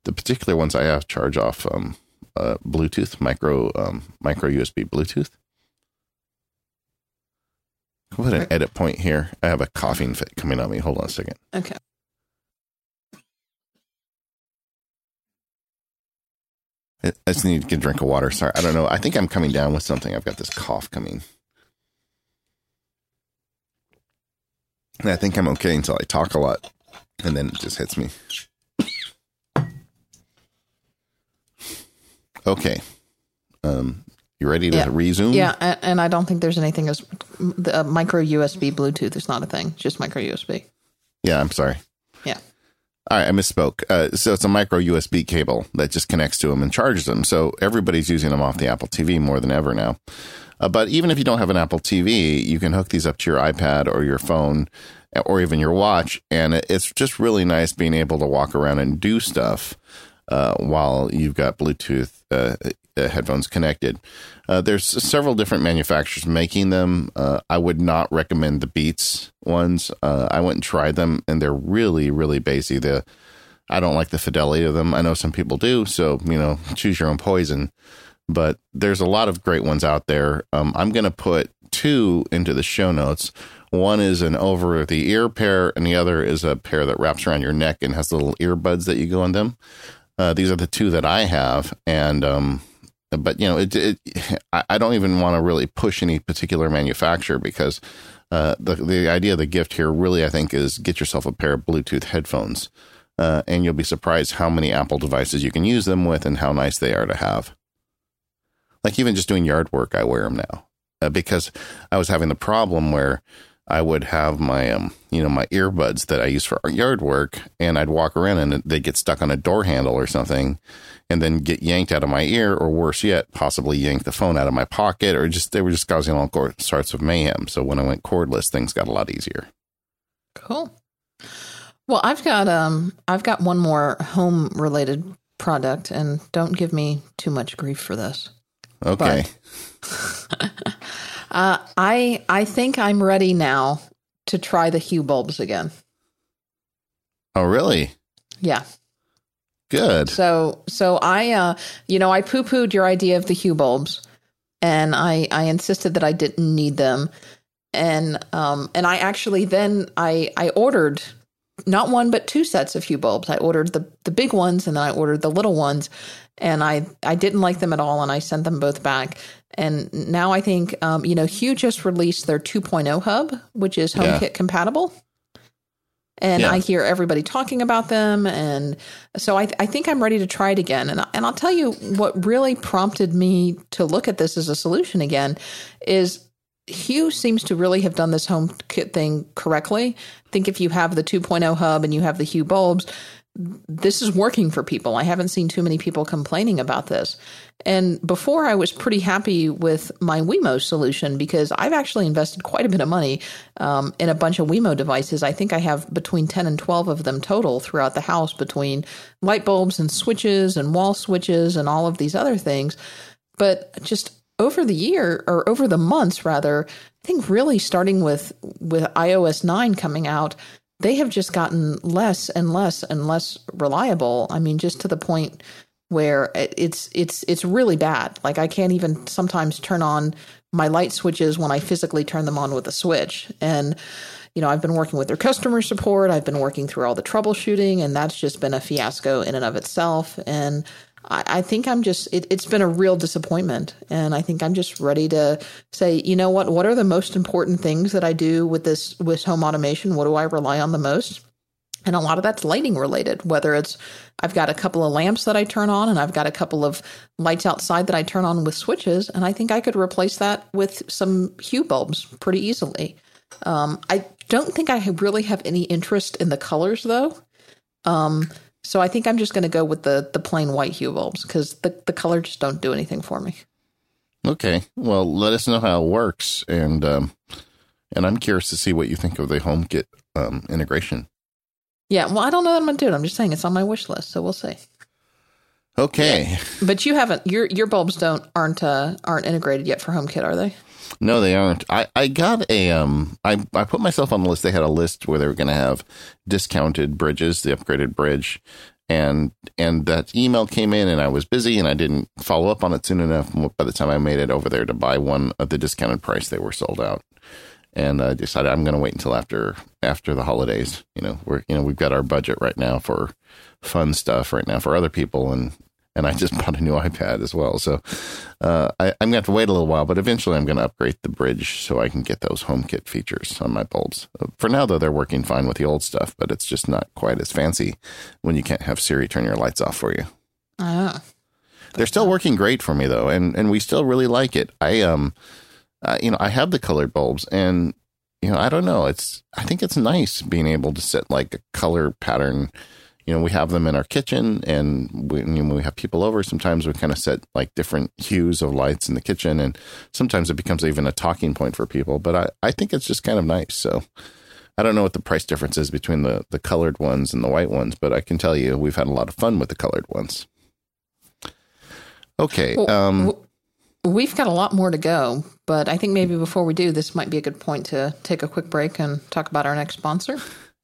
the particular ones I have, charge off um, uh, Bluetooth micro um, micro USB Bluetooth. Put an edit point here. I have a coughing fit coming on me. Hold on a second. Okay. I just need to get a drink of water. Sorry. I don't know. I think I'm coming down with something. I've got this cough coming. And I think I'm okay until I talk a lot. And then it just hits me. Okay. Um, you ready to Yeah. resume? Yeah, and, and I don't think there's anything as the uh, micro USB Bluetooth is not a thing, just micro USB. Yeah, I'm sorry. Yeah. All right, I misspoke. Uh, so it's a micro USB cable that just connects to them and charges them. So everybody's using them off the Apple TV more than ever now. Uh, but even if you don't have an Apple TV, you can hook these up to your iPad or your phone or even your watch. And it's just really nice being able to walk around and do stuff uh, while you've got Bluetooth uh, uh, headphones connected. Uh, there's several different manufacturers making them. Uh, I would not recommend the Beats ones. I went and tried them, and they're really, really basic. The I don't like the fidelity of them. I know some people do, so you know, choose your own poison. But there's a lot of great ones out there. Um, I'm going to put two into the show notes. One is an over the ear pair, and the other is a pair that wraps around your neck and has little earbuds that you go in them. Uh, these are the two that I have, and um, but you know, it, it I, don't even want to really push any particular manufacturer because uh, the the idea of the gift here really, I think, is get yourself a pair of Bluetooth headphones, uh, and you'll be surprised how many Apple devices you can use them with and how nice they are to have. Like even just doing yard work, I wear them now uh, because I was having the problem where I would have my um you know my earbuds that I use for yard work, and I'd walk around and they'd get stuck on a door handle or something, and then get yanked out of my ear, or worse yet, possibly yank the phone out of my pocket, or just they were just causing all sorts of mayhem. So when I went cordless, things got a lot easier. Cool. Well, I've got um I've got one more home related product and don't give me too much grief for this. Okay, Uh I I think I'm ready now to try the Hue bulbs again. oh really? Yeah. Good. So so I uh you know I poo pooed your idea of the Hue bulbs and I I insisted that I didn't need them. And um and I actually then I I ordered not one but two sets of Hue bulbs. I ordered the the big ones and then I ordered the little ones and I I didn't like them at all and I sent them both back. And now I think um you know Hue just released their 2.0 hub which is Yeah. HomeKit compatible. And Yeah. I hear everybody talking about them and so I, I think I'm ready to try it again. And, and I'll tell you what really prompted me to look at this as a solution again is Hue seems to really have done this HomeKit thing correctly. I think if you have the 2.0 hub and you have the Hue bulbs, this is working for people. I haven't seen too many people complaining about this. And before I was pretty happy with my Wemo solution because I've actually invested quite a bit of money um, in a bunch of Wemo devices. I think I have between 10 and 12 of them total throughout the house between light bulbs and switches and wall switches and all of these other things. But just over the year or over the months rather, I think really starting with with iOS 9 coming out, they have just gotten less and less and less reliable. I mean, just to the point where it's it's it's really bad. Like I can't even sometimes turn on my light switches when I physically turn them on with a switch. And you know, I've been working with their customer support. I've been working through all the troubleshooting, and that's just been a fiasco in and of itself. And I, think I'm just it, it's been a real disappointment, and I think I'm just ready to say, you know what? What are the most important things that I do with this with home automation? What do I rely on the most? And a lot of that's lighting related, whether it's I've got a couple of lamps that I turn on and I've got a couple of lights outside that I turn on with switches. And I think I could replace that with some hue bulbs pretty easily. Um, I don't think I really have any interest in the colors though. Um, so I think I'm just going to go with the, the plain white hue bulbs because the, the color just don't do anything for me. Okay. Well, let us know how it works, and um, and I'm curious to see what you think of the HomeKit um, integration. Yeah. Well, I don't know that I'm going to do it. I'm just saying it's on my wish list. So we'll see. Okay. But you haven't your your bulbs don't aren't uh, aren't integrated yet for HomeKit, are they? No, they aren't. I, I got a um I, I put myself on the list. They had a list where they were gonna have discounted bridges, the upgraded bridge. And and that email came in and I was busy and I didn't follow up on it soon enough. By the time I made it over there to buy one at the discounted price, they were sold out. And I decided I'm gonna wait until after after the holidays. You know, we're you know, we've got our budget right now for fun stuff right now for other people and and I just bought a new iPad as well. So uh, I, I'm going to have to wait a little while, but eventually I'm going to upgrade the bridge so I can get those HomeKit features on my bulbs. Uh, For now, though, they're working fine with the old stuff, but it's just not quite as fancy when you can't have Siri turn your lights off for you. Oh. They're still working great for me though, and and we still really like it. I um, uh, you know, I have the colored bulbs, and you know, I don't know. It's I think it's nice being able to set like a color pattern. You know, we have them in our kitchen, and we, you know, we have people over. Sometimes we kind of set like different hues of lights in the kitchen, and sometimes it becomes even a talking point for people. But I, I think it's just kind of nice. So I don't know what the price difference is between the, the colored ones and the white ones, but I can tell you we've had a lot of fun with the colored ones. Okay. Well, um, we've got a lot more to go, but I think maybe before we do, this might be a good point to take a quick break and talk about our next sponsor.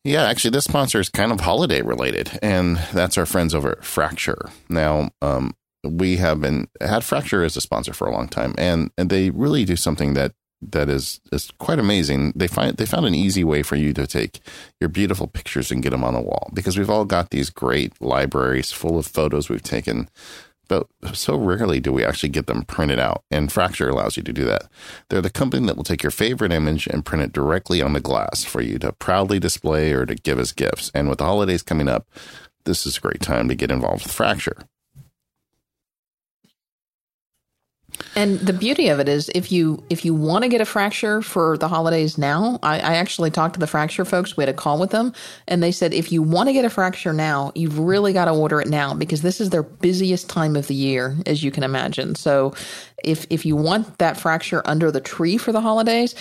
Yeah, actually, this sponsor is kind of holiday related, and that's our friends over at Fracture. Now, um, we have been had Fracture as a sponsor for a long time, and, and they really do something that that is is quite amazing. They find they found an easy way for you to take your beautiful pictures and get them on the wall because we've all got these great libraries full of photos we've taken, but so rarely do we actually get them printed out. And Fracture allows you to do that. They're the company that will take your favorite image and print it directly on the glass for you to proudly display or to give as gifts. And with the holidays coming up, this is a great time to get involved with Fracture. And the beauty of it is, if you if you want to get a fracture for the holidays now, I, I, actually talked to the fracture folks. We had a call with them, and they said if you want to get a fracture now, you've really got to order it now because this is their busiest time of the year, as you can imagine. So, if if you want that fracture under the tree for the holidays,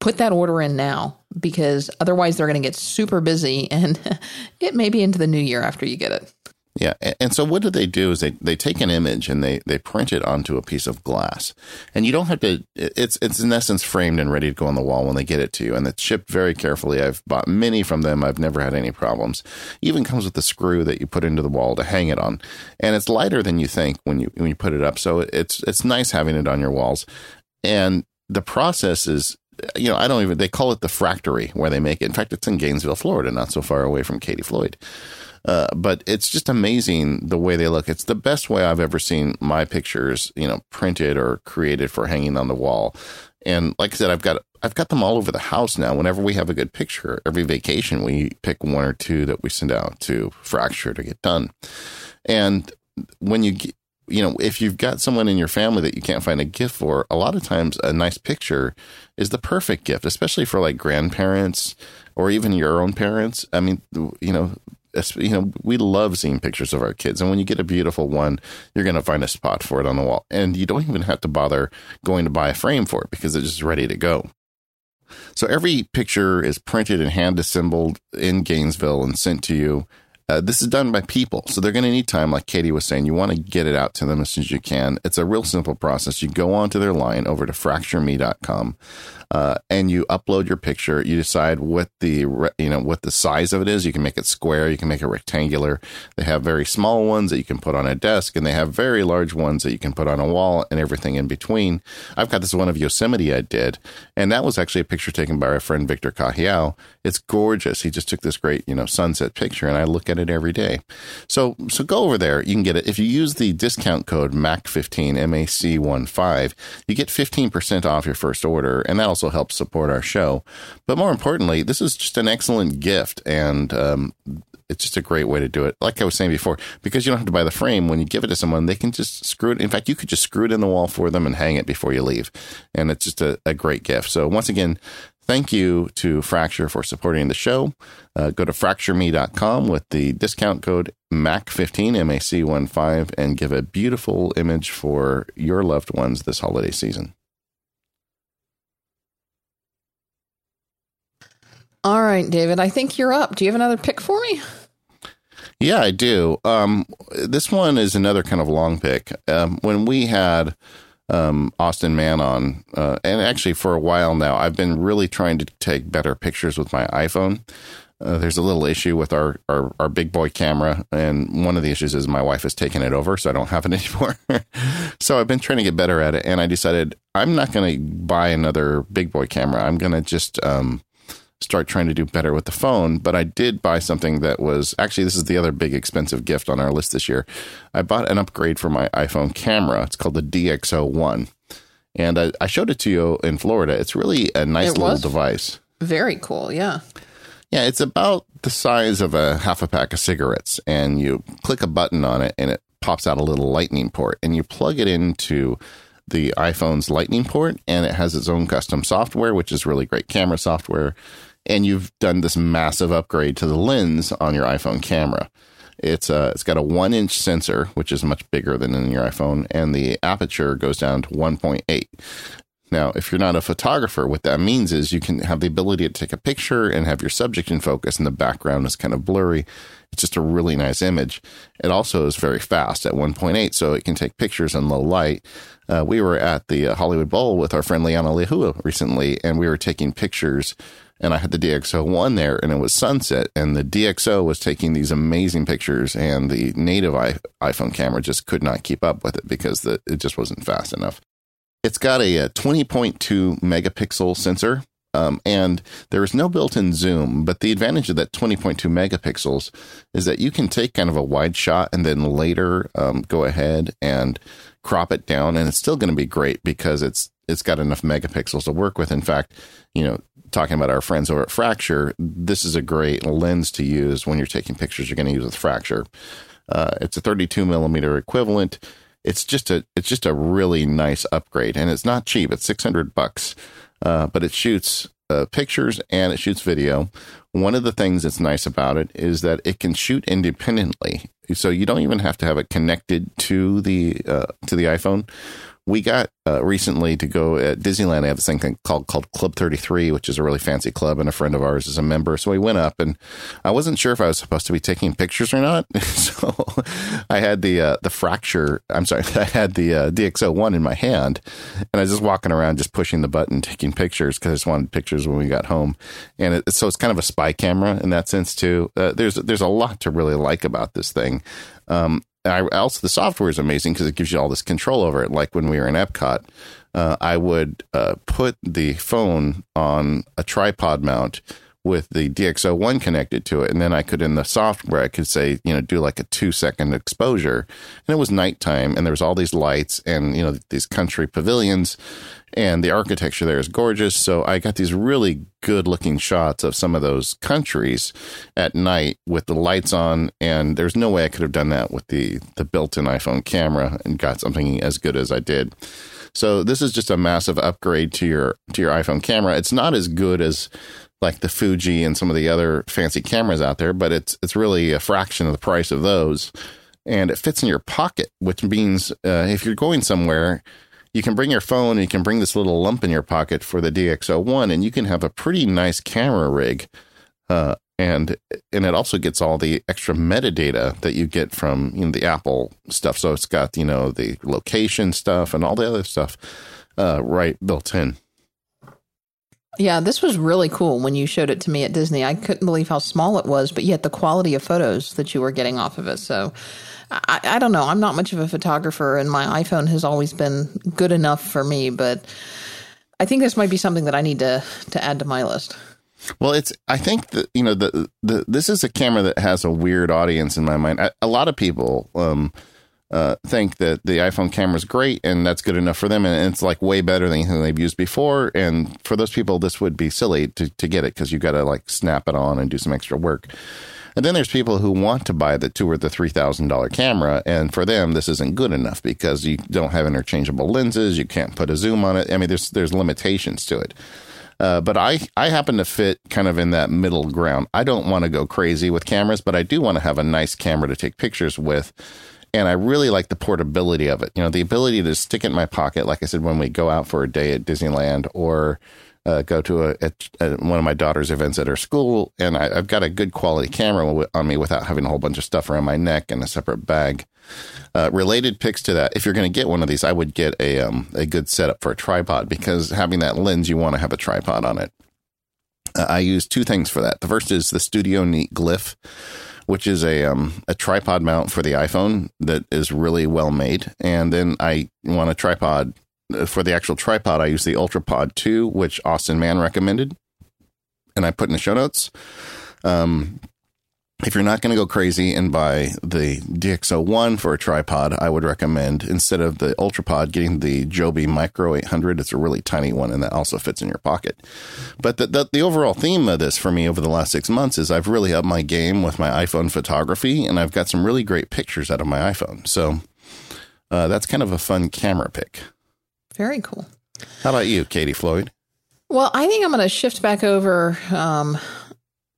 put that order in now because otherwise they're going to get super busy, and it may be into the new year after you get it. Yeah, and so what do they do is they, they take an image and they, they print it onto a piece of glass, and you don't have to. It's it's in essence framed and ready to go on the wall when they get it to you, and it's shipped very carefully. I've bought many from them. I've never had any problems. Even comes with a screw that you put into the wall to hang it on, and it's lighter than you think when you when you put it up. So it's it's nice having it on your walls, and the process is you know, I don't even, they call it the fractory where they make it. In fact, it's in Gainesville, Florida, not so far away from Katie Floyd. Uh, but it's just amazing the way they look. It's the best way I've ever seen my pictures, you know, printed or created for hanging on the wall. And like I said, I've got I've got them all over the house now. Whenever we have a good picture, every vacation we pick one or two that we send out to Fracture to get done. And when you you know, if you've got someone in your family that you can't find a gift for, a lot of times a nice picture is the perfect gift, especially for like grandparents or even your own parents. I mean, you know, you know, we love seeing pictures of our kids. And when you get a beautiful one, you're going to find a spot for it on the wall. And you don't even have to bother going to buy a frame for it because it's just ready to go. So every picture is printed and hand assembled in Gainesville and sent to you. Uh, this is done by people, so they're going to need time. Like Katie was saying, you want to get it out to them as soon as you can. It's a real simple process. You go onto their line over to fractureme.com uh, and you upload your picture. You decide what the you know what the size of it is. You can make it square. You can make it rectangular. They have very small ones that you can put on a desk, and they have very large ones that you can put on a wall, and everything in between. I've got this one of Yosemite I did, and that was actually a picture taken by our friend Victor Cajiao. It's gorgeous. He just took this great you know sunset picture, and I look at it every day. So so go over there. You can get it if you use the discount code MAC15 M A C 15 You get 15% off your first order, and that'll also helps support our show. But more importantly, this is just an excellent gift, and um, it's just a great way to do it. Like I was saying before, because you don't have to buy the frame. When you give it to someone, they can just screw it. In fact, you could just screw it in the wall for them and hang it before you leave, and it's just a, a great gift. So once again. Thank you to Fracture for supporting the show. Uh, go to fractureme.com with the discount code MAC15, M-A-C-1-5, and give a beautiful image for your loved ones this holiday season. All right, David, I think you're up. Do you have another pick for me? Yeah, I do. Um, this one is another kind of long pick. Um, when we had um, Austin Mann on, uh, and actually for a while now, I've been really trying to take better pictures with my iPhone. Uh, there's a little issue with our, our, our big boy camera, and one of the issues is my wife has taken it over, so I don't have it anymore. so I've been trying to get better at it, and I decided I'm not going to buy another big boy camera. I'm going to just um, start trying to do better with the phone. But I did buy something that was actually, this is the other big expensive gift on our list this year. I bought an upgrade for my iPhone camera. It's called the DxO1. And I, I showed it to you in Florida. It's really a nice it little device. Very cool. Yeah. Yeah, it's about the size of a half a pack of cigarettes, and you click a button on it, and it pops out a little lightning port and you plug it into the iPhone's lightning port and it has its own custom software, which is really great camera software. And you've done this massive upgrade to the lens on your iPhone camera. It's uh, it's got a one inch sensor, which is much bigger than in your iPhone, and the aperture goes down to 1.8. Now, if you're not a photographer, what that means is you can have the ability to take a picture and have your subject in focus and the background is kind of blurry. It's just a really nice image. It also is very fast at 1.8, so it can take pictures in low light. Uh, we were at the uh, Hollywood Bowl with our friend Liana Lehua recently, and we were taking pictures. And I had the DxO1 there, and it was sunset, and the DxO was taking these amazing pictures, and the native iPhone camera just could not keep up with it because the, it just wasn't fast enough. It's got a, a 20.2 megapixel sensor, um, and there is no built in zoom, but the advantage of that 20.2 megapixels is that you can take kind of a wide shot and then later um, go ahead and crop it down, and it's still going to be great because it's it's got enough megapixels to work with. In fact, you know, talking about our friends over at Fracture, this is a great lens to use when you're taking pictures you're going to use with Fracture. Uh, it's a 32 millimeter equivalent it's just a it's just a really nice upgrade, and it's not cheap. It's six hundred bucks, uh, but it shoots uh, pictures and it shoots video. One of the things that's nice about it is that it can shoot independently, so you don't even have to have it connected to the uh, to the iPhone we got uh, recently to go at Disneyland. They have this thing called called Club Thirty Three, which is a really fancy club, and a friend of ours is a member. So we went up, and I wasn't sure if I was supposed to be taking pictures or not. so I had the uh, the fracture. I'm sorry, I had the uh, DxO one in my hand, and I was just walking around, just pushing the button, taking pictures because I just wanted pictures when we got home. And it, so it's kind of a spy camera in that sense too. Uh, there's there's a lot to really like about this thing. Um, I, also the software is amazing because it gives you all this control over it. Like when we were in Epcot, uh, I would uh, put the phone on a tripod mount with the DxO1 connected to it. And then I could, in the software, I could say, you know, do like a two second exposure. And it was nighttime and there was all these lights and, you know, these country pavilions and the architecture there is gorgeous. So I got these really good looking shots of some of those countries at night with the lights on. And there's no way I could have done that with the, the built in iPhone camera and got something as good as I did. So this is just a massive upgrade to your to your iPhone camera. It's not as good as like the Fuji and some of the other fancy cameras out there, but it's it's really a fraction of the price of those, and it fits in your pocket, which means uh, if you're going somewhere, you can bring your phone and you can bring this little lump in your pocket for the DxO1, and you can have a pretty nice camera rig. Uh, and and it also gets all the extra metadata that you get from you know, the Apple stuff. So it's got you know the location stuff and all the other stuff uh, right built in. Yeah, this was really cool when you showed it to me at Disney. I couldn't believe how small it was, but yet the quality of photos that you were getting off of it. So I, I don't know. I'm not much of a photographer, and my iPhone has always been good enough for me, but I think this might be something that I need to, to add to my list. Well, it's. I think that you know the the this is a camera that has a weird audience in my mind. I, a lot of people um, uh, think that the iPhone camera is great and that's good enough for them, and it's like way better than anything they've used before. And for those people, this would be silly to to get it because you got to like snap it on and do some extra work. And then there's people who want to buy the two or the three thousand dollar camera, and for them this isn't good enough because you don't have interchangeable lenses, you can't put a zoom on it. I mean, there's there's limitations to it. Uh, but I, I happen to fit kind of in that middle ground. I don't want to go crazy with cameras, but I do want to have a nice camera to take pictures with and I really like the portability of it. You know, the ability to stick it in my pocket, like I said, when we go out for a day at Disneyland or uh, go to a, a, a, one of my daughter's events at her school, and I, have got a good quality camera on me without having a whole bunch of stuff around my neck and a separate bag. Uh, related pics to that, if you're going to get one of these, I would get a um, a good setup for a tripod because having that lens, you want to have a tripod on it. Uh, I use two things for that. The first is the Studio Neat Glyph which is a um, a tripod mount for the iPhone that is really well made. And then I want a tripod for the actual tripod. I use the UltraPod 2, which Austin Mann recommended, and I put in the show notes. Um, if you're not going to go crazy and buy the DxO1 for a tripod, I would recommend instead of the UltraPod, getting the Joby Micro 800. It's a really tiny one, and that also fits in your pocket. But the, the, the overall theme of this for me over the last six months is I've really upped my game with my iPhone photography, and I've got some really great pictures out of my iPhone. So uh, that's kind of a fun camera pick. Very cool. How about you, Katie Floyd? Well, I think I'm going to shift back over um,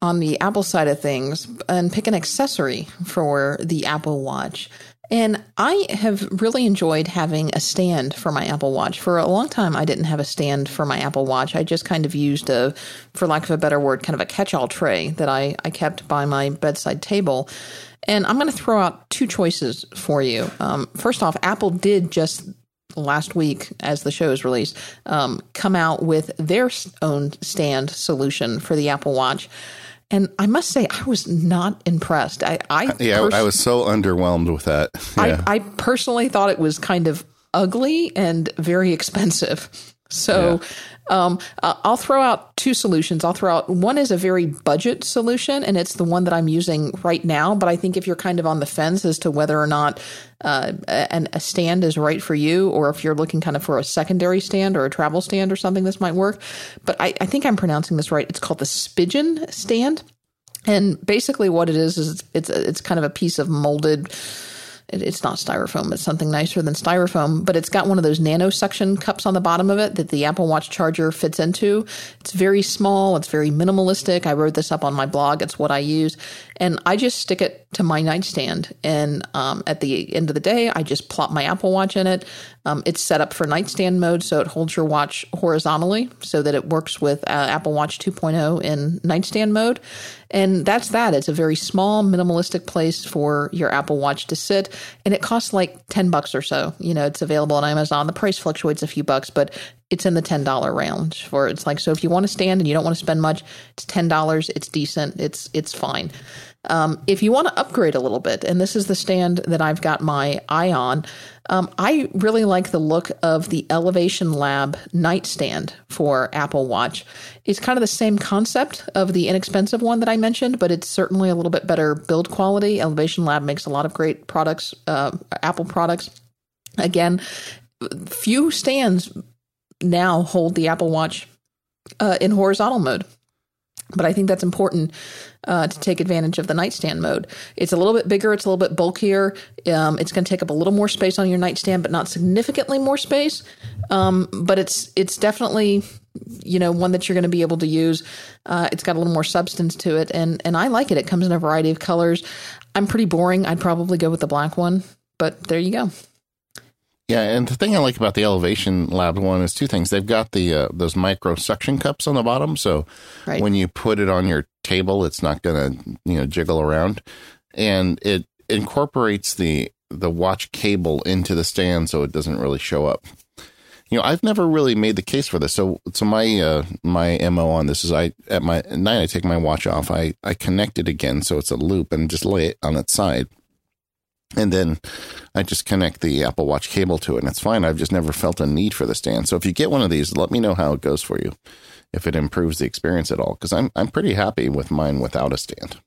on the Apple side of things and pick an accessory for the Apple Watch. And I have really enjoyed having a stand for my Apple Watch. For a long time, I didn't have a stand for my Apple Watch. I just kind of used a, for lack of a better word, kind of a catch all tray that I, I kept by my bedside table. And I'm going to throw out two choices for you. Um, first off, Apple did just last week, as the show is released, um, come out with their own stand solution for the Apple Watch. And I must say, I was not impressed. I, I yeah, pers- I was so underwhelmed with that. Yeah. I, I personally thought it was kind of ugly and very expensive. So. Um, uh, I'll throw out two solutions. I'll throw out one is a very budget solution, and it's the one that I'm using right now. But I think if you're kind of on the fence as to whether or not uh, an, a stand is right for you, or if you're looking kind of for a secondary stand or a travel stand or something, this might work. But I, I think I'm pronouncing this right. It's called the Spigen stand. And basically, what it is is it's it's, it's kind of a piece of molded it's not styrofoam, it's something nicer than styrofoam, but it's got one of those nano suction cups on the bottom of it that the Apple Watch charger fits into. It's very small, it's very minimalistic. I wrote this up on my blog, it's what I use. And I just stick it to my nightstand. And um, at the end of the day, I just plop my Apple Watch in it. Um, it's set up for nightstand mode, so it holds your watch horizontally so that it works with uh, Apple Watch 2.0 in nightstand mode. And that's that. It's a very small, minimalistic place for your Apple Watch to sit. And it costs like 10 bucks or so. You know, it's available on Amazon. The price fluctuates a few bucks, but it's in the $10 range for it's like, so if you want to stand and you don't want to spend much, it's $10. It's decent. It's, it's fine. Um, if you want to upgrade a little bit, and this is the stand that I've got my eye on, um, I really like the look of the Elevation Lab nightstand for Apple Watch. It's kind of the same concept of the inexpensive one that I mentioned, but it's certainly a little bit better build quality. Elevation Lab makes a lot of great products, uh, Apple products. Again, few stands now hold the Apple Watch uh, in horizontal mode. But I think that's important uh, to take advantage of the nightstand mode. It's a little bit bigger, it's a little bit bulkier. Um, it's going to take up a little more space on your nightstand, but not significantly more space. Um, but it's it's definitely you know one that you're going to be able to use. Uh, it's got a little more substance to it, and and I like it. It comes in a variety of colors. I'm pretty boring. I'd probably go with the black one, but there you go. Yeah, and the thing I like about the Elevation Lab one is two things. They've got the uh, those micro suction cups on the bottom, so right. when you put it on your table, it's not going to you know jiggle around, and it incorporates the the watch cable into the stand, so it doesn't really show up. You know, I've never really made the case for this. So, so my uh, my mo on this is I at my at night I take my watch off, I I connect it again, so it's a loop, and just lay it on its side and then I just connect the Apple Watch cable to it, and it's fine. I've just never felt a need for the stand. So if you get one of these, let me know how it goes for you, if it improves the experience at all, because I'm I'm pretty happy with mine without a stand.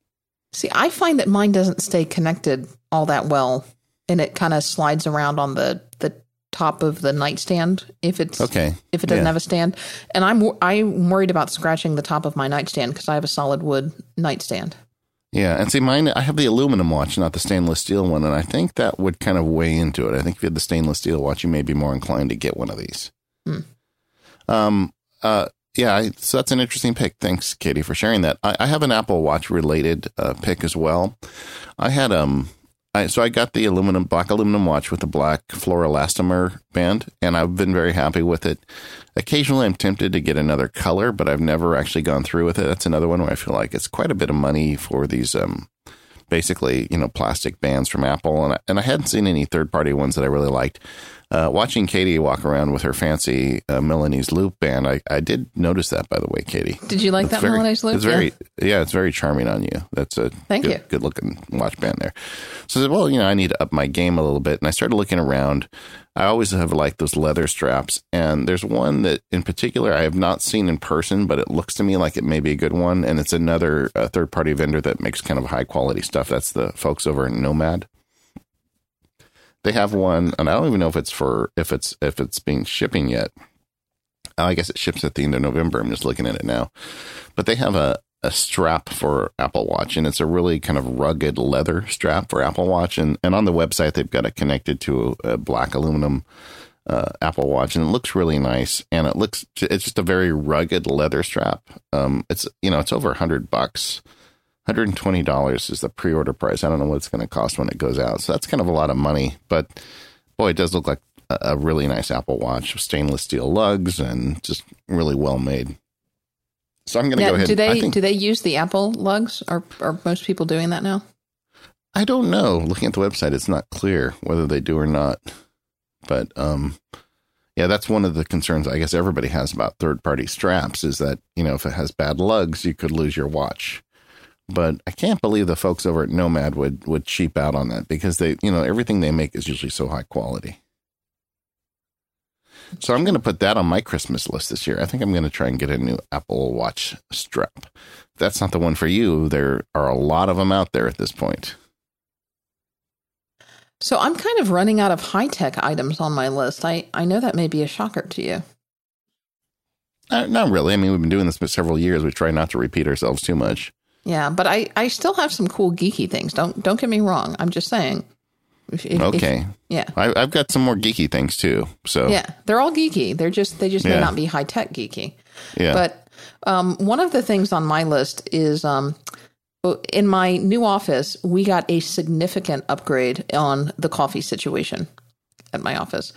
See, I find that mine doesn't stay connected all that well, and it kind of slides around on the the top of the nightstand if it's okay if it doesn't yeah. have a stand. And I'm I'm worried about scratching the top of my nightstand because I have a solid wood nightstand. Yeah, and see, mine, I have the aluminum watch, not the stainless steel one, and I think that would kind of weigh into it. I think if you had the stainless steel watch, you may be more inclined to get one of these. Hmm. Um, uh, yeah, I, so that's an interesting pick. Thanks, Katie, for sharing that. I, I have an Apple Watch related uh, pick as well. I had um, I, so I got the aluminum black aluminum watch with the black fluoroelastomer band, and I've been very happy with it. Occasionally, I'm tempted to get another color, but I've never actually gone through with it. That's another one where I feel like it's quite a bit of money for these, um, basically, you know, plastic bands from Apple, and I, and I hadn't seen any third party ones that I really liked. Uh, watching Katie walk around with her fancy uh, Milanese loop band, I, I did notice that, by the way, Katie. Did you like It's that very- Milanese loop? It's very, yeah. it's very charming on you. That's a Thank good, you. good looking watch band there. So I said, well, you know, I need to up my game a little bit, and I started looking around. I always have liked those leather straps, and there's one that in particular I have not seen in person, but it looks to me like it may be a good one, and it's another uh, third party vendor that makes kind of high quality stuff. That's the folks over in Nomad. They have one, and I don't even know if it's for if it's if it's being shipping yet. I guess it ships at the end of November. I'm just looking at it now, but they have a a strap for Apple Watch, and it's a really kind of rugged leather strap for Apple Watch. And and on the website, they've got it connected to a, a black aluminum uh, Apple Watch, and it looks really nice. And it looks it's just a very rugged leather strap. Um, it's you know it's over a hundred bucks. $120 is the pre-order price. I don't know what it's going to cost when it goes out. So that's kind of a lot of money, but boy, it does look like a, a really nice Apple Watch with stainless steel lugs and just really well made. So I'm going to go ahead. do they I think do they use the Apple lugs? Are are most people doing that now? I don't know. Looking at the website, it's not clear whether they do or not. But um, yeah, that's one of the concerns I guess everybody has about third party straps is that you know if it has bad lugs, you could lose your watch. But I can't believe the folks over at Nomad would would cheap out on that because they you know everything they make is usually so high quality. So I'm going to put that on my Christmas list this year. I think I'm going to try and get a new Apple Watch strap. If that's not the one for you. There are a lot of them out there at this point. So I'm kind of running out of high tech items on my list. I, I know that may be a shocker to you. Uh, not really. I mean, we've been doing this for several years. We try not to repeat ourselves too much. Yeah, but I, I still have some cool geeky things. Don't don't get me wrong. I'm just saying. If- if- if- Okay, yeah. I, I've got some more geeky things too. So Yeah, they're all geeky. They're just they just may not be high tech geeky. yeah. But um, one of the things on my list is um, in my new office, we got a significant upgrade on the coffee situation at my office.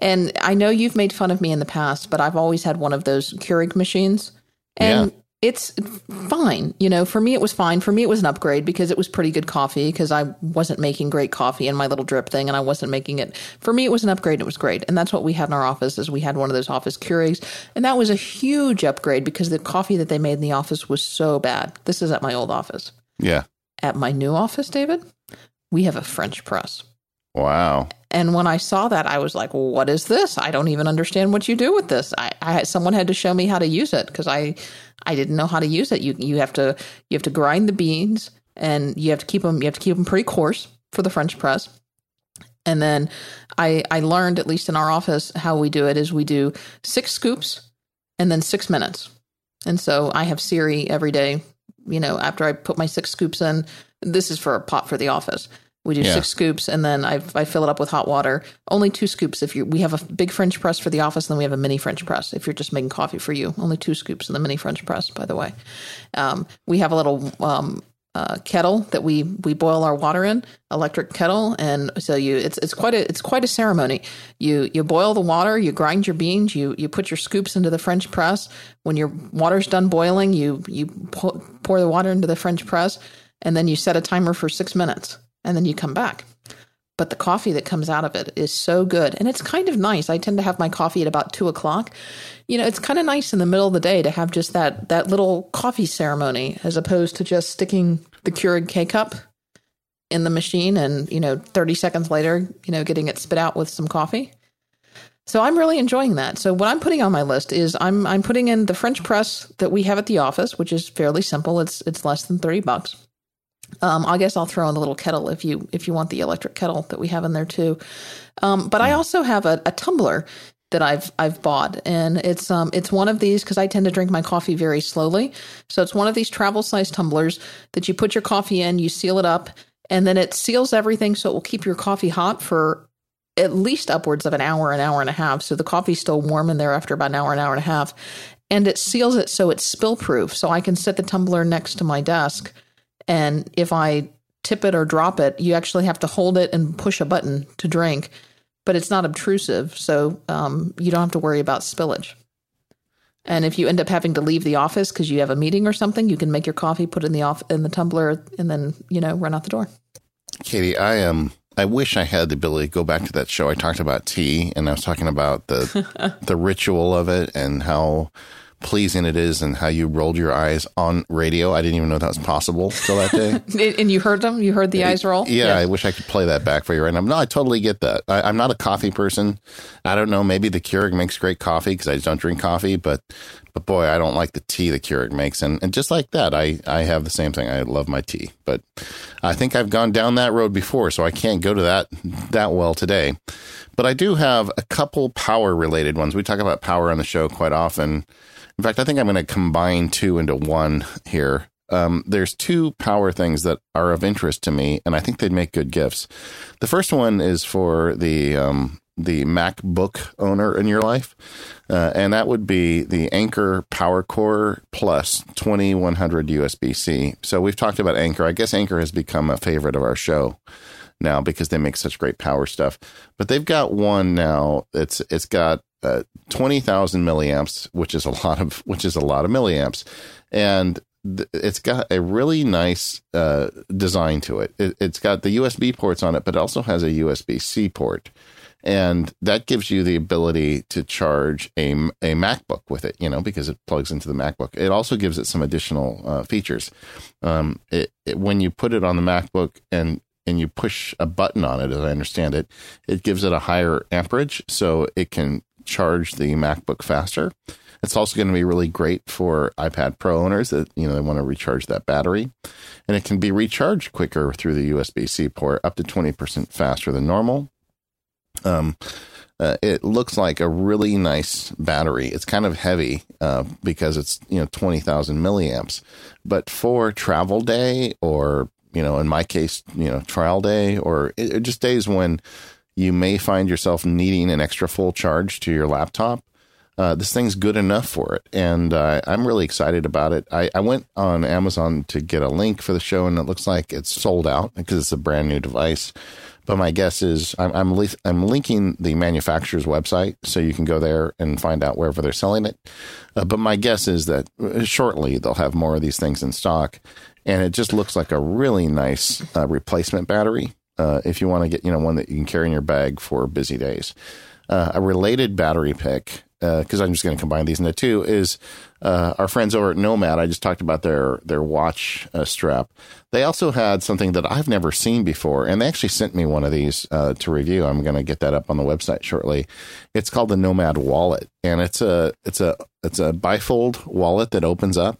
And I know you've made fun of me in the past, but I've always had one of those Keurig machines. And it's fine. You know, for me, it was fine. For me, it was an upgrade because it was pretty good coffee because I wasn't making great coffee in my little drip thing and I wasn't making it. For me, it was an upgrade. It was great. And that's what we had in our office is we had one of those office Keurigs. And that was a huge upgrade because the coffee that they made in the office was so bad. This is at my old office. yeah. At my new office, David, we have a French press. Wow. And when I saw that, I was like, "What is this? I don't even understand what you do with this." I, I someone had to show me how to use it because I, I didn't know how to use it. You you have to you have to grind the beans and you have to keep them you have to keep them pretty coarse for the French press. And then I I learned at least in our office how we do it is we do six scoops and then six minutes. And so I have Siri every day. You know, after I put my six scoops in, this is for a pot for the office. We do Yeah. six scoops, and then I I fill it up with hot water. Only two scoops if you. We have a big French press for the office, and then we have a mini French press if you're just making coffee for you. Only two scoops in the mini French press, by the way. Um, we have a little um, uh, kettle that we we boil our water in, electric kettle, and so you it's it's quite a it's quite a ceremony. You you boil the water, you grind your beans, you you put your scoops into the French press. When your water's done boiling, you you pour, pour the water into the French press, and then you set a timer for six minutes, and then you come back. But the coffee that comes out of it is so good, and it's kind of nice. I tend to have my coffee at about two o'clock. You know, it's kind of nice in the middle of the day to have just that that little coffee ceremony, as opposed to just sticking the Keurig K cup in the machine and you know 30 seconds later you know getting it spit out with some coffee so i'm really enjoying that so what i'm putting on my list is i'm i'm putting in the french press that we have at the office which is fairly simple it's it's less than 30 bucks um, I guess I'll throw in the little kettle if you if you want the electric kettle that we have in there too. Um, but I also have a, a tumbler that I've I've bought, and it's um it's one of these because I tend to drink my coffee very slowly. So it's one of these travel size tumblers that you put your coffee in, you seal it up, and then it seals everything so it will keep your coffee hot for at least upwards of an hour, an hour and a half. So the coffee's still warm in there after about an hour, an hour and a half. And it seals it so it's spill proof. So I can set the tumbler next to my desk. And if I tip it or drop it, you actually have to hold it and push a button to drink. But it's not obtrusive. So um, you don't have to worry about spillage. And if you end up having to leave the office because you have a meeting or something, you can make your coffee, put it in the off in the tumbler, and then you know run out the door. Katie, I am. I wish I had the ability to go back to that show. I talked about tea, and I was talking about the the ritual of it and how pleasing it is and how you rolled your eyes on radio. I didn't even know that was possible till that day. and you heard them? You heard the uh, eyes roll? Yeah, yeah, I wish I could play that back for you right now. No, I totally get that. I, am not a coffee person. I don't know. Maybe the Keurig makes great coffee because I just don't drink coffee, but but boy, I don't like the tea the Keurig makes. And, and just like that, I, I have the same thing. I love my tea, but I think I've gone down that road before, so I can't go to that that well today. But I do have a couple power related ones. We talk about power on the show quite often. In fact, I think I'm going to combine two into one here. Um, there's two power things that are of interest to me, and I think they'd make good gifts. The first one is for the um, the MacBook owner in your life, uh, and that would be the Anker Power Core Plus 2100 USB C. So we've talked about Anker. I guess Anker has become a favorite of our show now because they make such great power stuff. But they've got one now. It's it's got uh, 20,000 milliamps, which is a lot of which is a lot of milliamps, and th- it's got a really nice uh, design to it. it. It's got the USB ports on it, but it also has a USB C port, and that gives you the ability to charge a a MacBook with it. You know, because it plugs into the MacBook. It also gives it some additional uh, features. Um, it, it, when you put it on the MacBook and and you push a button on it, as I understand it, it gives it a higher amperage, so it can charge the MacBook faster. It's also going to be really great for iPad Pro owners that you know they want to recharge that battery, and it can be recharged quicker through the USB C port, up to twenty percent faster than normal. Um, uh, it looks like a really nice battery. It's kind of heavy uh, because it's you know twenty thousand milliamps, but for travel day or you know in my case you know trial day or it, just days when you may find yourself needing an extra full charge to your laptop. Uh, this thing's good enough for it, and uh, I'm really excited about it. I, I, went on Amazon to get a link for the show, and it looks like it's sold out because it's a brand new device. But my guess is I'm I'm, li- I'm linking the manufacturer's website, so you can go there and find out wherever they're selling it. Uh, but my guess is that uh, shortly they'll have more of these things in stock, and it just looks like a really nice uh, replacement battery uh, if you want to get you know one that you can carry in your bag for busy days. Uh, a related battery pick because uh, I'm just going to combine these into two is uh, our friends over at Nomad. I just talked about their their watch uh, strap. They also had something that I've never seen before, and they actually sent me one of these to review. I'm going to get that up on the website shortly. It's called the Nomad Wallet, and it's a it's a it's a bifold wallet that opens up,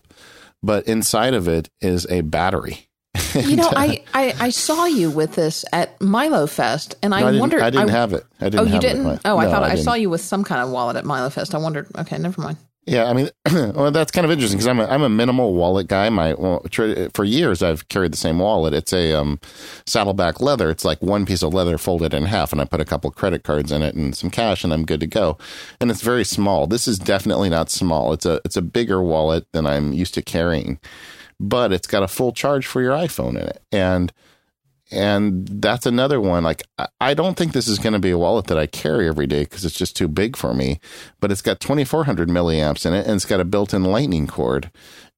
but inside of it is a battery you know, I, I, I saw you with this at Milo Fest, and I, no, I wondered. I didn't I, have it. I didn't. Oh, you didn't? It. Oh, I no, thought I, saw you with some kind of wallet at Milo Fest. I wondered. Okay, never mind. Yeah, I mean, well, that's kind of interesting because I'm a, I'm a minimal wallet guy. My well, for years I've carried the same wallet. It's a um, saddleback leather. It's like one piece of leather folded in half, and I put a couple credit cards in it and some cash, and I'm good to go. And it's very small. This is definitely not small. It's a it's a bigger wallet than I'm used to carrying but it's got a full charge for your iPhone in it. And and that's another one. Like, I don't think this is going to be a wallet that I carry every day because it's just too big for me. But it's got 2400 milliamps in it and it's got a built in lightning cord.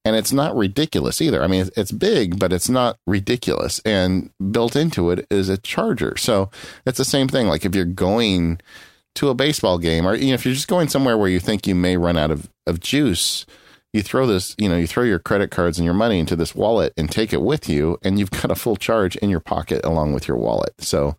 And it's not ridiculous either. I mean, it's big, but it's not ridiculous. And built into it is a charger. So it's the same thing. Like, if you're going to a baseball game or you know, if you're just going somewhere where you think you may run out of, of juice, you throw this, you know, you throw your credit cards and your money into this wallet and take it with you, and you've got a full charge in your pocket along with your wallet. So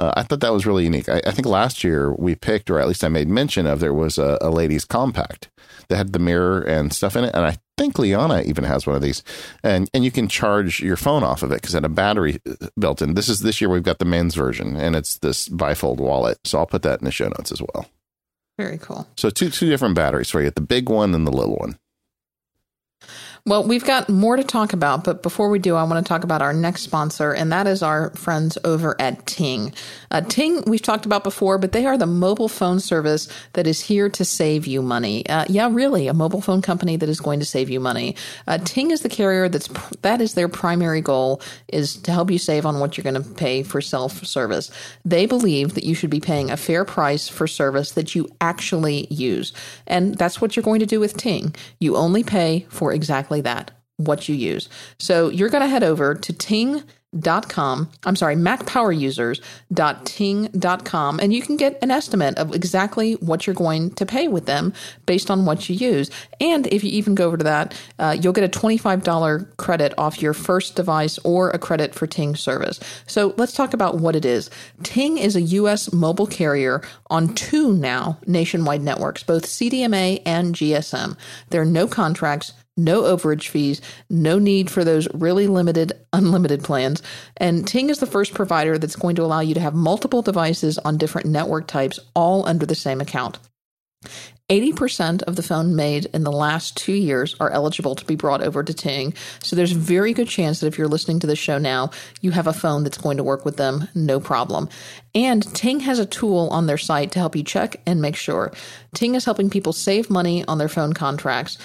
uh, I thought that was really unique. I, I, think last year we picked, or at least I made mention of, there was a, a ladies' compact that had the mirror and stuff in it, and I think Liana even has one of these, and and you can charge your phone off of it because it had a battery uh, built in. This is this year we've got the men's version, and it's this bifold wallet. So I'll put that in the show notes as well. Very cool. So two two different batteries for you: the big one and the little one. Well, we've got more to talk about, but before we do, I want to talk about our next sponsor, and that is our friends over at Ting. Uh, Ting, we've talked about before, but they are the mobile phone service that is here to save you money. Uh, yeah, really, a mobile phone company that is going to save you money. Uh, Ting is the carrier that's that is their primary goal is to help you save on what you're going to pay for self service. They believe that you should be paying a fair price for service that you actually use, and that's what you're going to do with Ting. You only pay for exactly exactly that what you use. So you're going to head over to ting macpowerusers.com. I'm sorry, macpowerusers.ting.com, and you can get an estimate of exactly what you're going to pay with them based on what you use. And if you even go over to that, uh, you'll get a $25 credit off your first device or a credit for Ting service. So let's talk about what it is. Ting is a U.S. mobile carrier on two now nationwide networks, both CDMA and GSM. There are no contracts no overage fees, no need for those really limited unlimited plans. And Ting is the first provider that's going to allow you to have multiple devices on different network types all under the same account. 80% of the phone made in the last two years are eligible to be brought over to Ting. So there's a very good chance that if you're listening to the show now, you have a phone that's going to work with them, no problem. And Ting has a tool on their site to help you check and make sure. Ting is helping people save money on their phone contracts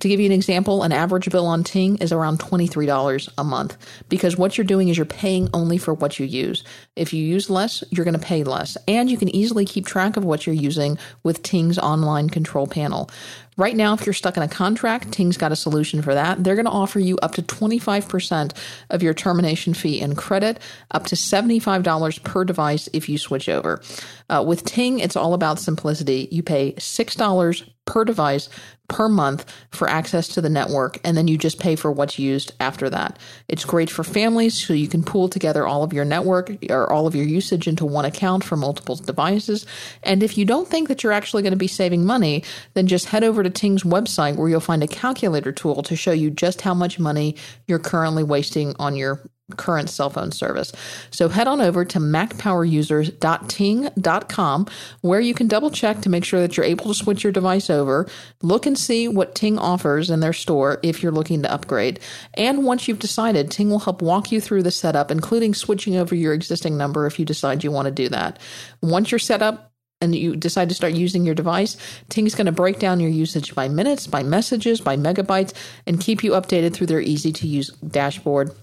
to give you an example, an average bill on Ting is around $23 a month because what you're doing is you're paying only for what you use. If you use less, you're going to pay less. And you can easily keep track of what you're using with Ting's online control panel. Right now, if you're stuck in a contract, Ting's got a solution for that. They're going to offer you up to 25% of your termination fee in credit, up to $75 per device if you switch over. Uh, with Ting, it's all about simplicity. You pay $6 per device per month for access to the network, and then you just pay for what's used after that. It's great for families, so you can pool together all of your network or all of your usage into one account for multiple devices. And if you don't think that you're actually going to be saving money, then just head over to Ting's website where you'll find a calculator tool to show you just how much money you're currently wasting on your current cell phone service. So head on over to macpowerusers.ting.com where you can double check to make sure that you're able to switch your device over. Look and see what Ting offers in their store if you're looking to upgrade. And once you've decided, Ting will help walk you through the setup, including switching over your existing number if you decide you want to do that. Once you're set up, and you decide to start using your device, Ting's going to break down your usage by minutes, by messages, by megabytes, and keep you updated through their easy to use dashboard.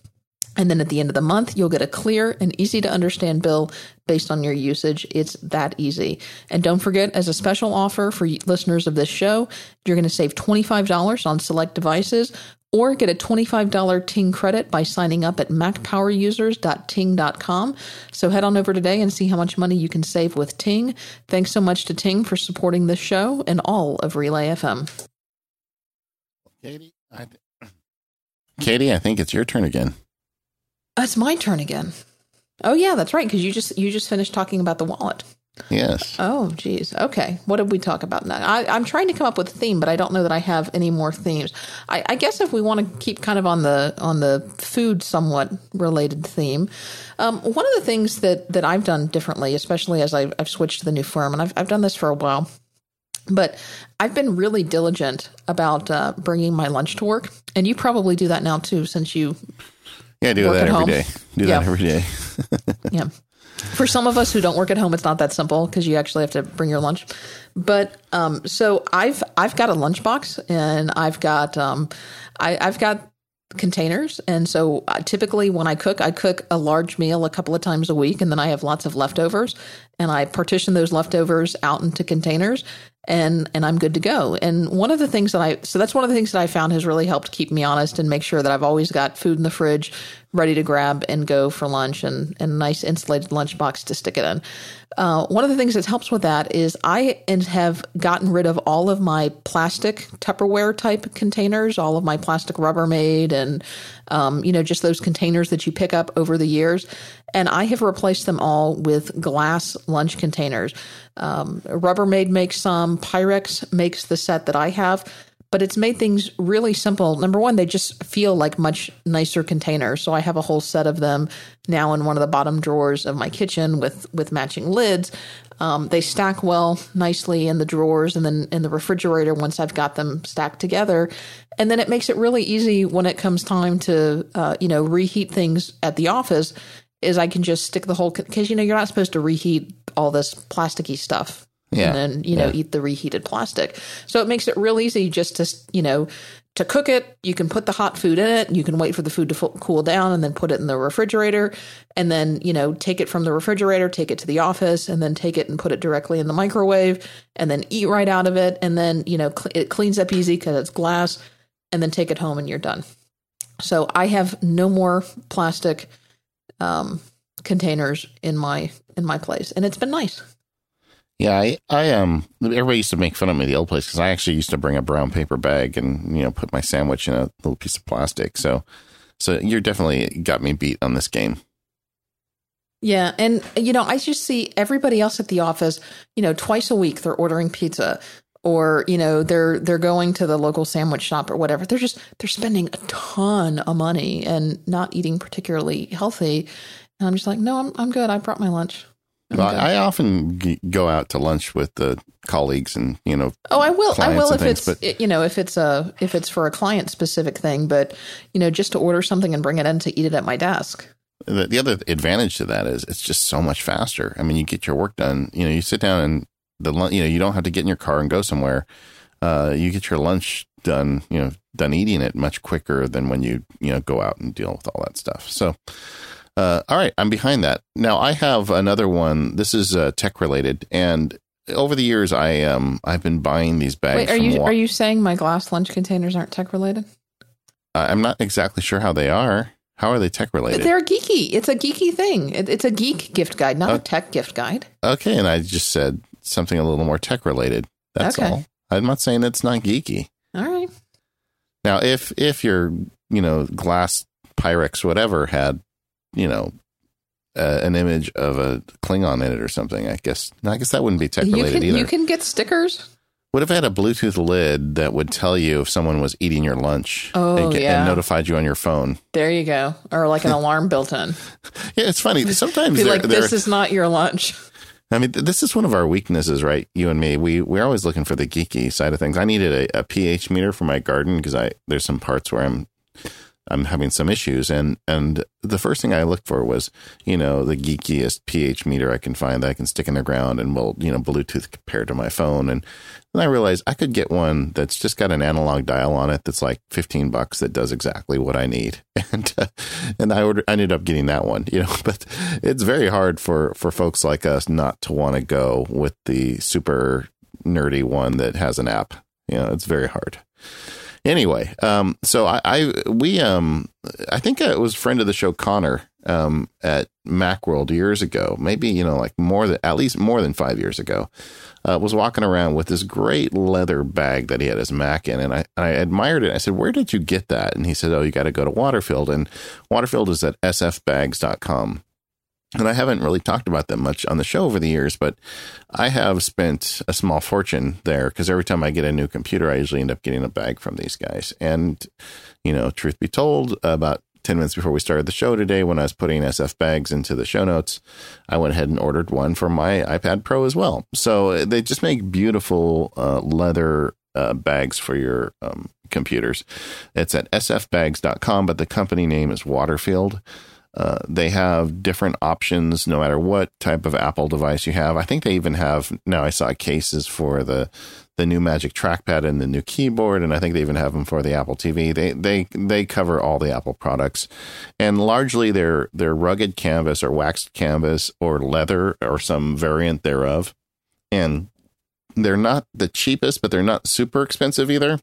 And then at the end of the month, you'll get a clear and easy to understand bill based on your usage. It's that easy. And don't forget, as a special offer for listeners of this show, you're going to save $25 on select devices or get a $25 Ting credit by signing up at macpowerusers.ting.com. So head on over today and see how much money you can save with Ting. Thanks so much to Ting for supporting this show and all of Relay FM. Katie, I, Katie, I think it's your turn again. It's my turn again. Oh yeah, that's right. Because you just you just finished talking about the wallet. Yes. Oh, geez. Okay. What did we talk about now? I, am trying to come up with a theme, but I don't know that I have any more themes. I, I, guess if we want to keep kind of on the on the food somewhat related theme, um, one of the things that that I've done differently, especially as I've, I've switched to the new firm, and I've I've done this for a while, but I've been really diligent about uh, bringing my lunch to work, and you probably do that now too, since you yeah, do that every home. day. Do yeah. that every day. yeah. For some of us who don't work at home, it's not that simple because you actually have to bring your lunch. But um, so I've I've got a lunchbox and I've got um, I, I've got containers. And so uh, typically when I cook, I cook a large meal a couple of times a week and then I have lots of leftovers and I partition those leftovers out into containers and and I'm good to go. And one of the things that I so that's one of the things that I found has really helped keep me honest and make sure that I've always got food in the fridge ready to grab and go for lunch and, and a nice insulated lunchbox to stick it in. Uh, one of the things that helps with that is I have gotten rid of all of my plastic Tupperware type containers, all of my plastic Rubbermaid, and um, you know just those containers that you pick up over the years, and I have replaced them all with glass lunch containers. Um, Rubbermaid makes some, Pyrex makes the set that I have but it's made things really simple. Number one, they just feel like much nicer containers. So I have a whole set of them now in one of the bottom drawers of my kitchen with with matching lids. Um, they stack well nicely in the drawers and then in the refrigerator once I've got them stacked together. And then it makes it really easy when it comes time to uh, you know reheat things at the office. Is I can just stick the whole because you know you're not supposed to reheat all this plasticky stuff yeah. and then you know yeah. eat the reheated plastic. So it makes it real easy just to you know to cook it. You can put the hot food in it. You can wait for the food to cool down and then put it in the refrigerator, and then you know take it from the refrigerator, take it to the office, and then take it and put it directly in the microwave, and then eat right out of it. And then you know cl- it cleans up easy because it's glass, and then take it home and you're done. So I have no more plastic um, containers in my in my place, and it's been nice. Yeah, I, I um, everybody used to make fun of me the old place because I actually used to bring a brown paper bag and you know put my sandwich in a little piece of plastic. So, so you're definitely got me beat on this game. Yeah, and you know, I just see everybody else at the office. You know, twice a week they're ordering pizza, or you know, they're they're going to the local sandwich shop or whatever. They're just they're spending a ton of money and not eating particularly healthy. And I'm just like, no, I'm I'm good. I brought my lunch. Well, I often g- go out to lunch with the colleagues and you know. Oh, I will. I will if things, it's but, you know if it's a if it's for a client specific thing, but you know just to order something and bring it in to eat it at my desk. The, the other advantage to that is it's just so much faster. I mean, you get your work done. You know, you sit down and the you know you don't have to get in your car and go somewhere. Uh, you get your lunch done. You know, done eating it much quicker than when you you know go out and deal with all that stuff. So. Uh, all right, I'm behind that. Now I have another one. This is uh, tech related, and over the years, I um I've been buying these bags. Wait, are you are you saying my glass lunch containers aren't tech related? I'm not exactly sure how they are. How are they tech related? They're geeky. It's a geeky thing. It, it's a geek gift guide, not a tech gift guide. Okay, and I just said something a little more tech related. That's okay. all. I'm not saying it's not geeky. All right. Now, if if your you know glass Pyrex whatever had you know, uh, an image of a Klingon in it or something. I guess I guess that wouldn't be tech related you can, either. You can get stickers. What if I had a Bluetooth lid that would tell you if someone was eating your lunch oh, and, get, yeah. and notified you on your phone? There you go. Or like an alarm built in. Yeah, it's funny. Sometimes be like, this is not your lunch. I mean, this is one of our weaknesses, right? You and me, we we're always looking for the geeky side of things. I needed a, a pH meter for my garden because I there's some parts where I'm I'm having some issues. And and the first thing I looked for was, you know, the geekiest pH meter I can find that I can stick in the ground and will, you know, Bluetooth compared to my phone. And then I realized I could get one that's just got an analog dial on it that's like 15 bucks that does exactly what I need. And uh, and I ordered I ended up getting that one, you know, but it's very hard for for folks like us not to want to go with the super nerdy one that has an app. You know, it's very hard. Anyway, um, so I, I, we um I think it was friend of the show Connor um at Macworld years ago, maybe you know like more than at least more than five years ago, uh, was walking around with this great leather bag that he had his Mac in, and I I admired it. I said, "Where did you get that?" And he said, "Oh, you got to go to Waterfield, and Waterfield is at sfbags.com." and I haven't really talked about that much on the show over the years, but I have spent a small fortune there because every time I get a new computer, I usually end up getting a bag from these guys. And, you know, truth be told, about 10 minutes before we started the show today, when I was putting SF bags into the show notes, I went ahead and ordered one for my iPad Pro as well. So they just make beautiful uh, leather uh, bags for your um, computers. It's at sfbags.com, but the company name is Waterfield. Uh, they have different options no matter what type of Apple device you have. I think they even have now. I saw cases for the the new Magic Trackpad and the new keyboard, and I think they even have them for the Apple TV. They they they cover all the Apple products, and largely they're they're rugged canvas or waxed canvas or leather or some variant thereof, and they're not the cheapest, but they're not super expensive either.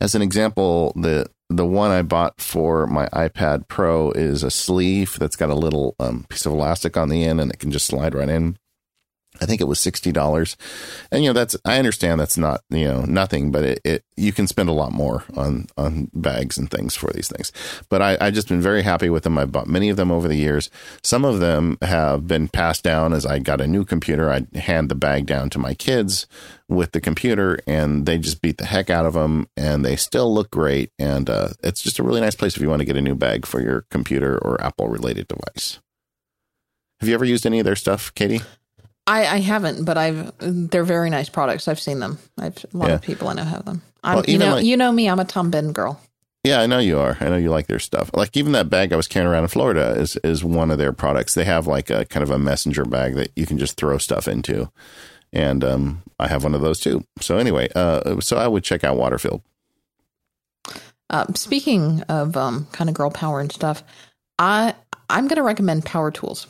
As an example, the the one I bought for my iPad Pro is a sleeve that's got a little um, piece of elastic on the end and it can just slide right in. I think it was sixty dollars, and you know that's I understand that's not you know nothing, but it, it you can spend a lot more on on bags and things for these things. But I I just been very happy with them. I bought many of them over the years. Some of them have been passed down as I got a new computer. I hand the bag down to my kids with the computer, and they just beat the heck out of them, and they still look great. And uh, it's just a really nice place if you want to get a new bag for your computer or Apple related device. Have you ever used any of their stuff, Katie? I, I haven't, but I've. They're very nice products. I've seen them. I've a lot yeah. of people I know have them. Well, you know, like, you know me. I'm a Tom Bihn girl. Yeah, I know you are. I know you like their stuff. Like even that bag I was carrying around in Florida is is one of their products. They have like a kind of a messenger bag that you can just throw stuff into, and um, I have one of those too. So anyway, uh, so I would check out Waterfield. Uh, speaking of um, kind of girl power and stuff, I I'm going to recommend Power Tools.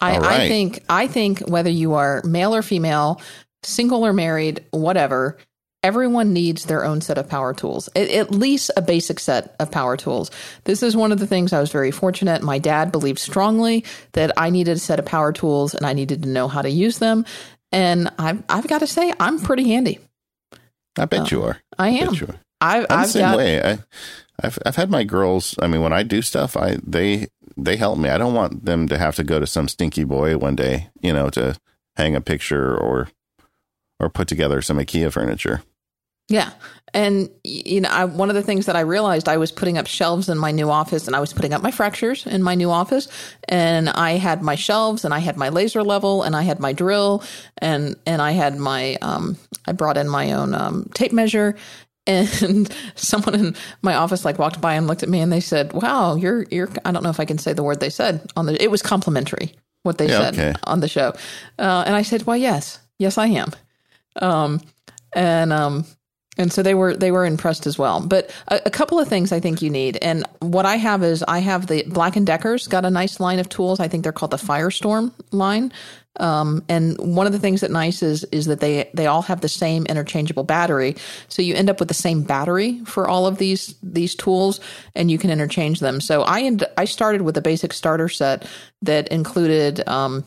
I, right. I think I think whether you are male or female, single or married, whatever, everyone needs their own set of power tools, at, least a basic set of power tools. This is one of the things I was very fortunate. My dad believed strongly that I needed a set of power tools and I needed to know how to use them. And I've, I've got to say, I'm pretty handy. I bet uh, you are. I am. I I've the same got, way. I, I've I've had my girls. I mean, when I do stuff, I they they help me. I don't want them to have to go to some stinky boy one day, you know, to hang a picture or or put together some IKEA furniture. Yeah. And, you know, I, one of the things that I realized I was putting up shelves in my new office and I was putting up my fractures in my new office. And I had my shelves and I had my laser level and I had my drill and, and I had my, um, I brought in my own, um, tape measure. And someone in my office like walked by and looked at me and they said, wow, you're, you're, I don't know if I can say the word they said on the, it was complimentary what they yeah, said okay. on the show. Uh, and I said, "Why, yes, yes, I am. Um, and, um, and so they were they were impressed as well. But a, a, couple of things I think you need, and what I have is I have the Black and Decker's got a nice line of tools. I think they're called the Firestorm line. Um, and one of the things that nice is is that they they all have the same interchangeable battery, so you end up with the same battery for all of these these tools, and you can interchange them. So I end, I started with a basic starter set that included um,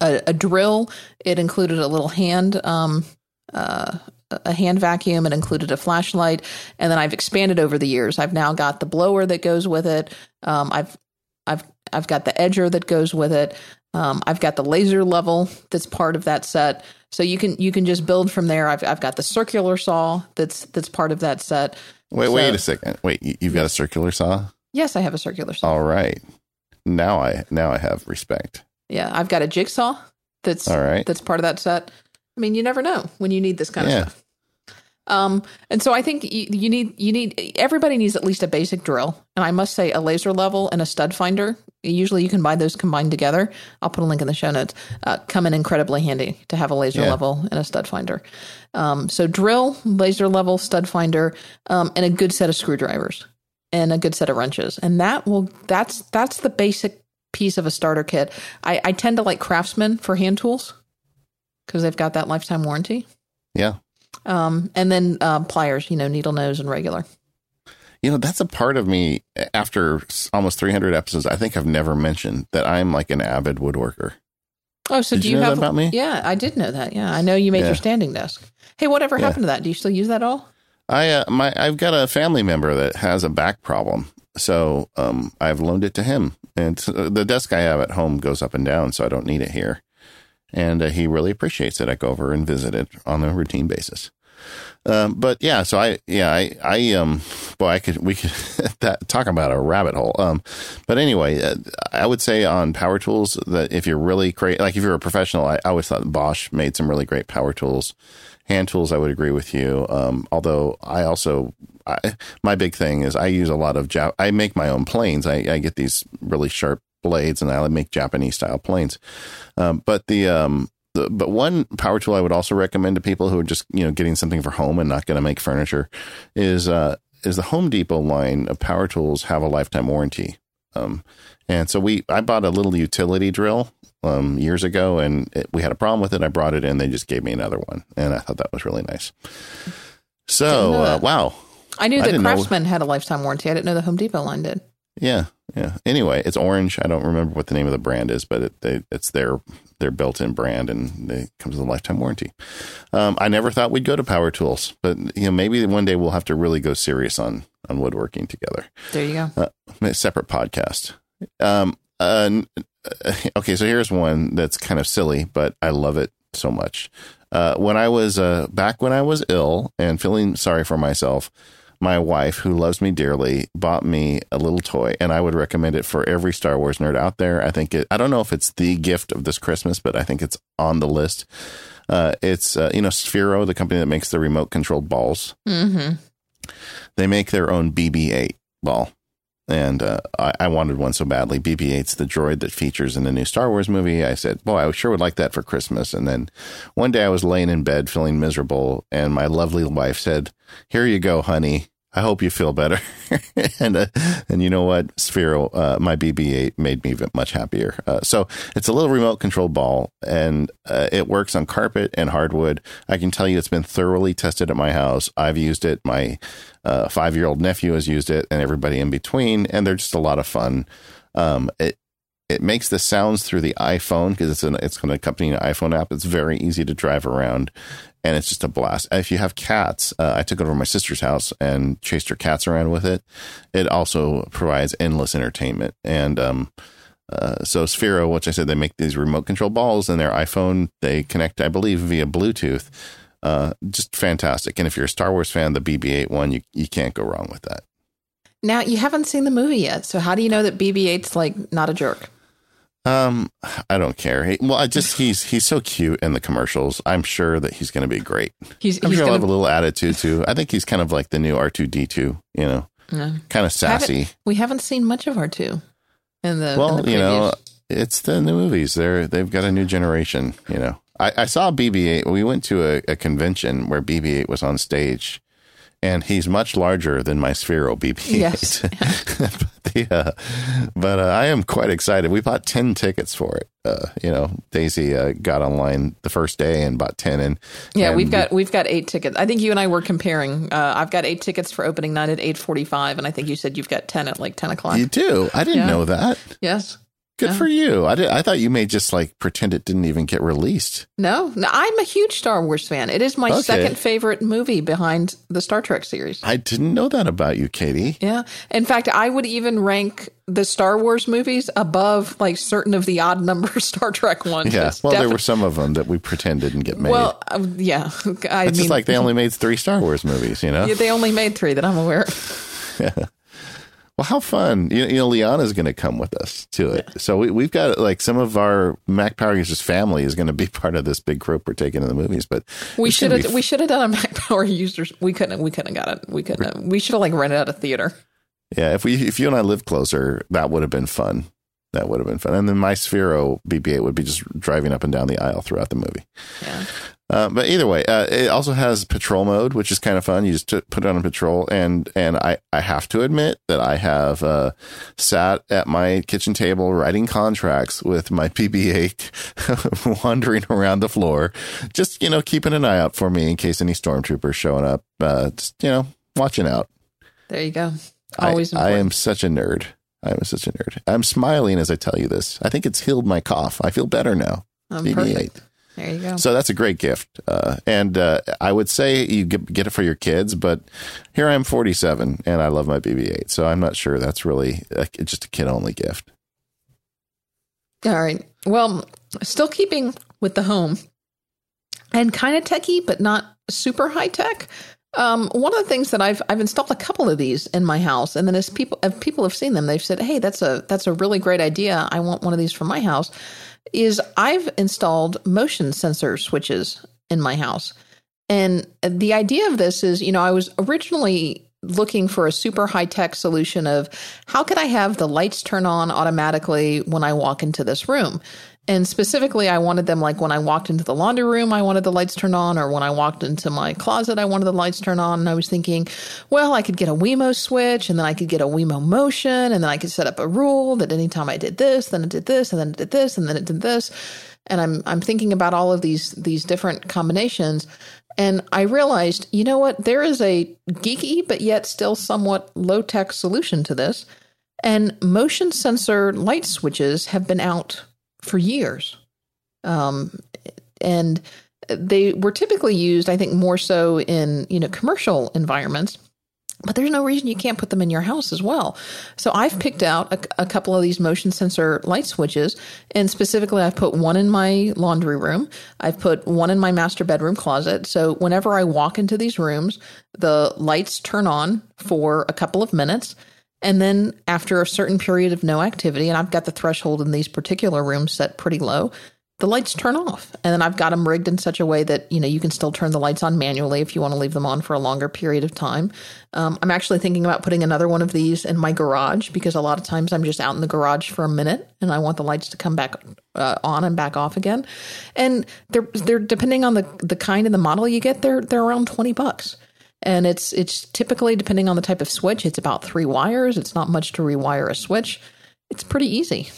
a, a, drill. It included a little hand um, uh, a hand vacuum. It included a flashlight, and then I've expanded over the years. I've now got the blower that goes with it. Um, I've I've I've got the edger that goes with it. Um, I've got the laser level that's part of that set. So you can you can just build from there. I've I've got the circular saw that's that's part of that set. Wait, so, wait a second. Wait, you've got a circular saw? Yes, I have a circular saw. All right. Now I now I have respect. Yeah, I've got a jigsaw that's all right. That's part of that set. I mean, you never know when you need this kind yeah. of stuff. Um, and so I think you, you, need you need everybody needs at least a basic drill, and I must say a laser level and a stud finder. Usually, you can buy those combined together. I'll put a link in the show notes. Uh, come in incredibly handy to have a laser yeah. level and a stud finder. Um, so drill, laser level, stud finder, um, and a good set of screwdrivers and a good set of wrenches, and that will that's that's the basic piece of a starter kit. I, I tend to like Craftsman for hand tools because they've got that lifetime warranty. Yeah. Um, and then uh, pliers, you know, needle nose and regular. You know, that's a part of me after almost 300 episodes. I think I've never mentioned that I'm like an avid woodworker. Oh, so did do you, you have about me? Yeah, I did know that. Yeah, I know you made yeah. your standing desk. Hey, whatever yeah. happened to that? Do you still use that all? I uh, my I've got a family member that has a back problem, so um, I've loaned it to him, and the desk I have at home goes up and down, so I don't need it here and uh, he really appreciates it. I go over and visit it on a routine basis. Um, but yeah, so I, yeah, I, I, um, boy, I could, we could that, talk about a rabbit hole. Um, but anyway, uh, I would say on power tools that if you're really great, like if you're a professional, I, I always thought Bosch made some really great power tools. Hand tools, I would agree with you. Um, although I also, I, my big thing is I use a lot of, Jap- I make my own planes. I, I get these really sharp blades and I make Japanese style planes. Um, but the, um, the, but one power tool I would also recommend to people who are just, you know, getting something for home and not going to make furniture is, uh, is the Home Depot line of power tools have a lifetime warranty. Um, and so we, I bought a little utility drill, um, years ago and it, we had a problem with it. I brought it in. They just gave me another one and I thought that was really nice. So, uh, wow. I knew that Craftsman know. had a lifetime warranty. I didn't know the Home Depot line did. Yeah, yeah. Anyway, it's orange. I don't remember what the name of the brand is, but it, they, it's their their built-in brand, and it comes with a lifetime warranty. Um, I never thought we'd go to power tools, but you know, maybe one day we'll have to really go serious on on woodworking together. There you go. Uh, a separate podcast. Um, uh, okay, so here's one that's kind of silly, but I love it so much. Uh, when I was uh, back when I was ill and feeling sorry for myself, my wife, who loves me dearly, bought me a little toy, and I would recommend it for every Star Wars nerd out there. I think it, I don't know if it's the gift of this Christmas, but I think it's on the list. Uh, it's, uh, you know, Sphero, the company that makes the remote controlled balls. Mm-hmm. They make their own BB 8 ball. And uh, I, I, wanted one so badly. BB 8's the droid that features in the new Star Wars movie. I said, Boy, I sure would like that for Christmas. And then one day I was laying in bed feeling miserable, and my lovely wife said, Here you go, honey. I hope you feel better. and uh, and you know what, Sphero, uh, my BB-8 made me much happier. Uh, so it's a little remote control ball, and uh, it works on carpet and hardwood. I can tell you, it's been thoroughly tested at my house. I've used it. My uh, five-year-old nephew has used it, and everybody in between, and they're just a lot of fun. Um, it it makes the sounds through the iPhone because it's an it's an iPhone app. It's very easy to drive around, and it's just a blast. If you have cats, uh, I took it over to my sister's house and chased her cats around with it. It also provides endless entertainment, and um, uh, so Sphero, which I said they make these remote control balls, and their iPhone they connect, I believe, via Bluetooth. Uh, just fantastic. And if you're a Star Wars fan, the BB-8 one, you you can't go wrong with that. Now you haven't seen the movie yet, so how do you know that BB-8's like not a jerk? Um, I don't care. He, well, I just he's he's so cute in the commercials. I'm sure that he's going to be great. He's, I'm he's sure he'll gonna, have a little attitude too. I think he's kind of like the new R2D2. You know, Yeah. kind of sassy. Haven't- we haven't seen much of R two in the in Well, the you know, it's the new movies. They're they've got a new generation. You know, I, I saw BB-8. We went to a, a convention where BB-8 was on stage, and he's much larger than my Sphero BB-8. Yes. but the, uh, but uh, I am quite excited. We bought ten tickets for it. Uh, you know, Daisy uh, got online the first day and bought ten. And Yeah, and we've got we've got eight tickets. I think you and I were comparing. Uh, I've got eight tickets for opening night at eight forty five, and I think you said you've got ten at like ten o'clock. You do. I didn't Yeah. know that. yes. Good Yeah. for you. I did. I thought you may just like pretend it didn't even get released. No, no, I'm a huge Star Wars fan. It is my Okay. second favorite movie behind the Star Trek series. I didn't know that about you, Katie. Yeah. In fact, I would even rank the Star Wars movies above like certain of the odd number Star Trek ones. Yeah. It's Well, there were some of them that we pretend didn't get made. Well, um, yeah. I it's mean, just like they only made three Star Wars movies, you know? yeah, they only made three that I'm aware of. Well, how fun. You, you know, Liana's going to come with us to it. So we, we've got like some of our Mac Power Users family is going to be part of this big group we're taking to the movies. But We should have we should have done a Mac Power users. We couldn't we couldn't have got it. We couldn't. Have, we should have like rented out a theater. Yeah, if we if you and I lived closer, that would have been fun. That would have been fun. And then my Sphero BB-8 would be just driving up and down the aisle throughout the movie. Yeah. Uh, but either way, uh, it also has patrol mode, which is kind of fun. You just t- put it on patrol, and and I I have to admit that I have uh, sat at my kitchen table writing contracts with my BB-8 wandering around the floor, just you know keeping an eye out for me in case any stormtroopers showing up. Uh, just, you know, watching out. There you go. I- Always I, important. am such a nerd. I am such a nerd. I'm smiling as I tell you this. I think it's healed my cough. I feel better now. Um, BB-8. perfect. There you go. So that's a great gift. Uh, and uh, I would say you get, get it for your kids, but here I am 47 and I love my BB 8. So I'm not sure that's really a, just a kid only gift. All right. Well, still keeping with the home and kind of techie, but not super high tech. Um, one of the things that I've I've installed a couple of these in my house, and then as people if people have seen them, they've said, "Hey, that's a that's a really great idea. I want one of these for my house." Is I've installed motion sensor switches in my house, and the idea of this is, you know, I was originally looking for a super high tech solution of how could I have the lights turn on automatically when I walk into this room. And specifically, I wanted them like when I walked into the laundry room, I wanted the lights turned on, or when I walked into my closet, I wanted the lights turned on. And I was thinking, well, I could get a Wemo switch, and then I could get a Wemo motion, and then I could set up a rule that anytime I did this, then it did this, and then it did this, and then it did this. And I'm I'm thinking about all of these these different combinations, and I realized, you know what? There is a geeky but yet still somewhat low tech solution to this. And motion sensor light switches have been out for years. Um, and they were typically used, I think, more so in, you know, commercial environments. But there's no reason you can't put them in your house as well. So I've picked out a, a couple of these motion sensor light switches, and specifically, I've put one in my laundry room. I've put one in my master bedroom closet. So whenever I walk into these rooms, the lights turn on for a couple of minutes. And then after a certain period of no activity, and I've got the threshold in these particular rooms set pretty low, the lights turn off. And then I've got them rigged in such a way that, you know, you can still turn the lights on manually if you want to leave them on for a longer period of time. Um, I'm actually thinking about putting another one of these in my garage because a lot of times I'm just out in the garage for a minute and I want the lights to come back uh, on and back off again. And they're, they're depending on the, the kind and the model you get, they're, they're around 20 bucks. And it's it's typically depending on the type of switch, it's about three wires. It's not much to rewire a switch. It's pretty easy.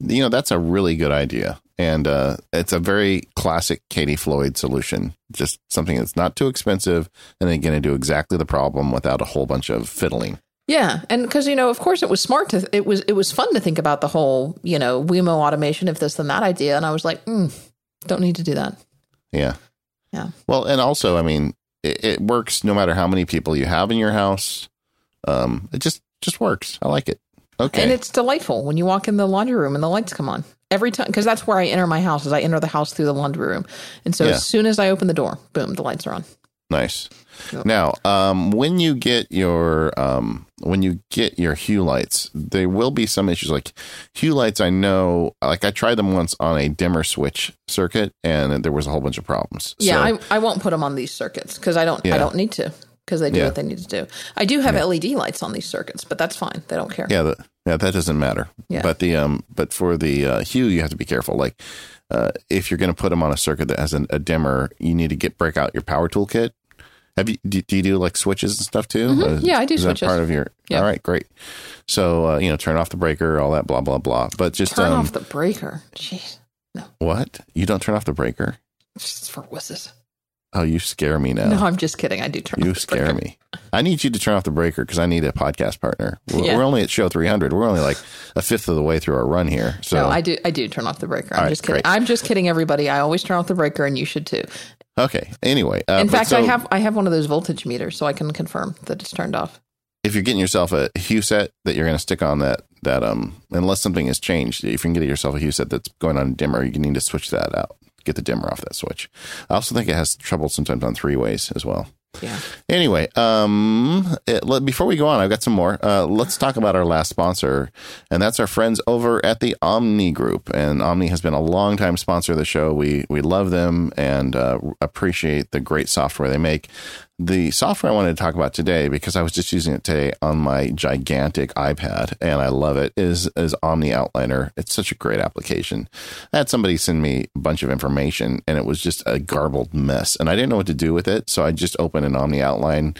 You know, that's a really good idea. And uh, it's a very classic Katie Floyd solution. Just something that's not too expensive and then going to do exactly the problem without a whole bunch of fiddling. Yeah, and because you know, of course, it was smart to it was it was fun to think about the whole you know Wemo automation, if this then that idea, and I was like, mm, don't need to do that. Yeah, yeah. Well, and also, I mean, it, it works no matter how many people you have in your house. Um, it just just works. I like it. Okay, and it's delightful when you walk in the laundry room and the lights come on every time because that's where I enter my house. Is I enter the house through the laundry room, and so yeah. as soon as I open the door, boom, the lights are on. Nice. Yep. Now, um, when you get your um, when you get your hue lights, there will be some issues. Like hue lights, I know. Like I tried them once on a dimmer switch circuit, and there was a whole bunch of problems. Yeah, so, I, I won't put them on these circuits because I don't yeah. I don't need to because they do yeah. what they need to do. I do have yeah. LED lights on these circuits, but that's fine. They don't care. Yeah, the, yeah, that doesn't matter. Yeah. But the um, but for the uh, hue, you have to be careful. Like uh, if you're going to put them on a circuit that has an, a dimmer, you need to get break out your power tool kit have you do, do you do like switches and stuff too? Mm-hmm. Uh, yeah, I do is switches. part of your yeah. All right, great. So uh, you know, turn off the breaker, all that, blah blah blah. But just turn um, off the breaker. Jeez, no. What? You don't turn off the breaker? Just for wusses. Oh, you scare me now. No, I'm just kidding. I do turn. You scare breaker. me. I need you to turn off the breaker because I need a podcast partner. We're, yeah. we're, only at show 300. We're only like a fifth of the way through our run here. So no, I do. I do turn off the breaker. I'm right, just kidding. Great. I'm just kidding, everybody. I always turn off the breaker, and you should too. Okay. Anyway, uh, in fact, so, I have I have one of those voltage meters, so I can confirm that it's turned off. If you're getting yourself a hue set that you're going to stick on that that um unless something has changed, if you can get yourself a hue set that's going on dimmer, you need to switch that out. Get the dimmer off that switch. I also think it has trouble sometimes on three ways as well. Yeah. Anyway, um, it, before we go on, I've got some more. Uh, let's talk about our last sponsor, and that's our friends over at the Omni Group. And Omni has been a long time sponsor of the show. We we love them and uh, appreciate the great software they make the software I wanted to talk about today, because I was just using it today on my gigantic iPad and I love it, is, is Omni Outliner. It's such a great application. I had somebody send me a bunch of information and it was just a garbled mess and I didn't know what to do with it. So I just opened an Omni Outline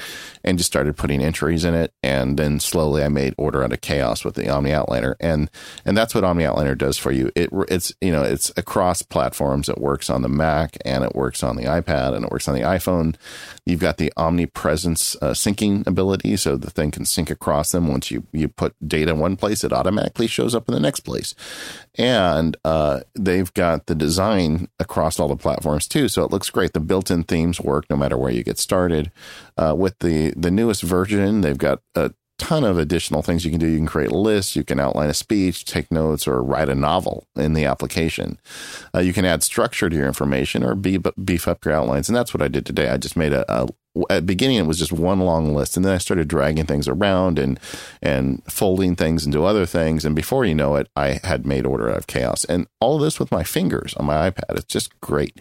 and just started putting entries in it. And then slowly I made order out of chaos with the Omni Outliner. And, and that's what Omni Outliner does for you. It, it's, you know, it's across platforms. It works on the Mac and it works on the iPad and it works on the iPhone. You've got the omnipresence uh, syncing ability, so the thing can sync across them. Once you you put data in one place, it automatically shows up in the next place. And uh, they've got the design across all the platforms too, so it looks great. The built-in themes work no matter where you get started. Uh, with the the newest version, they've got a ton of additional things you can do. You can create lists, you can outline a speech, take notes, or write a novel in the application. Uh, you can add structure to your information or beef, beef up your outlines. And that's what I did today. I just made a, a at beginning it was just one long list and then I started dragging things around and and folding things into other things and before you know it I had made order out of chaos and all of this with my fingers on my iPad it's just great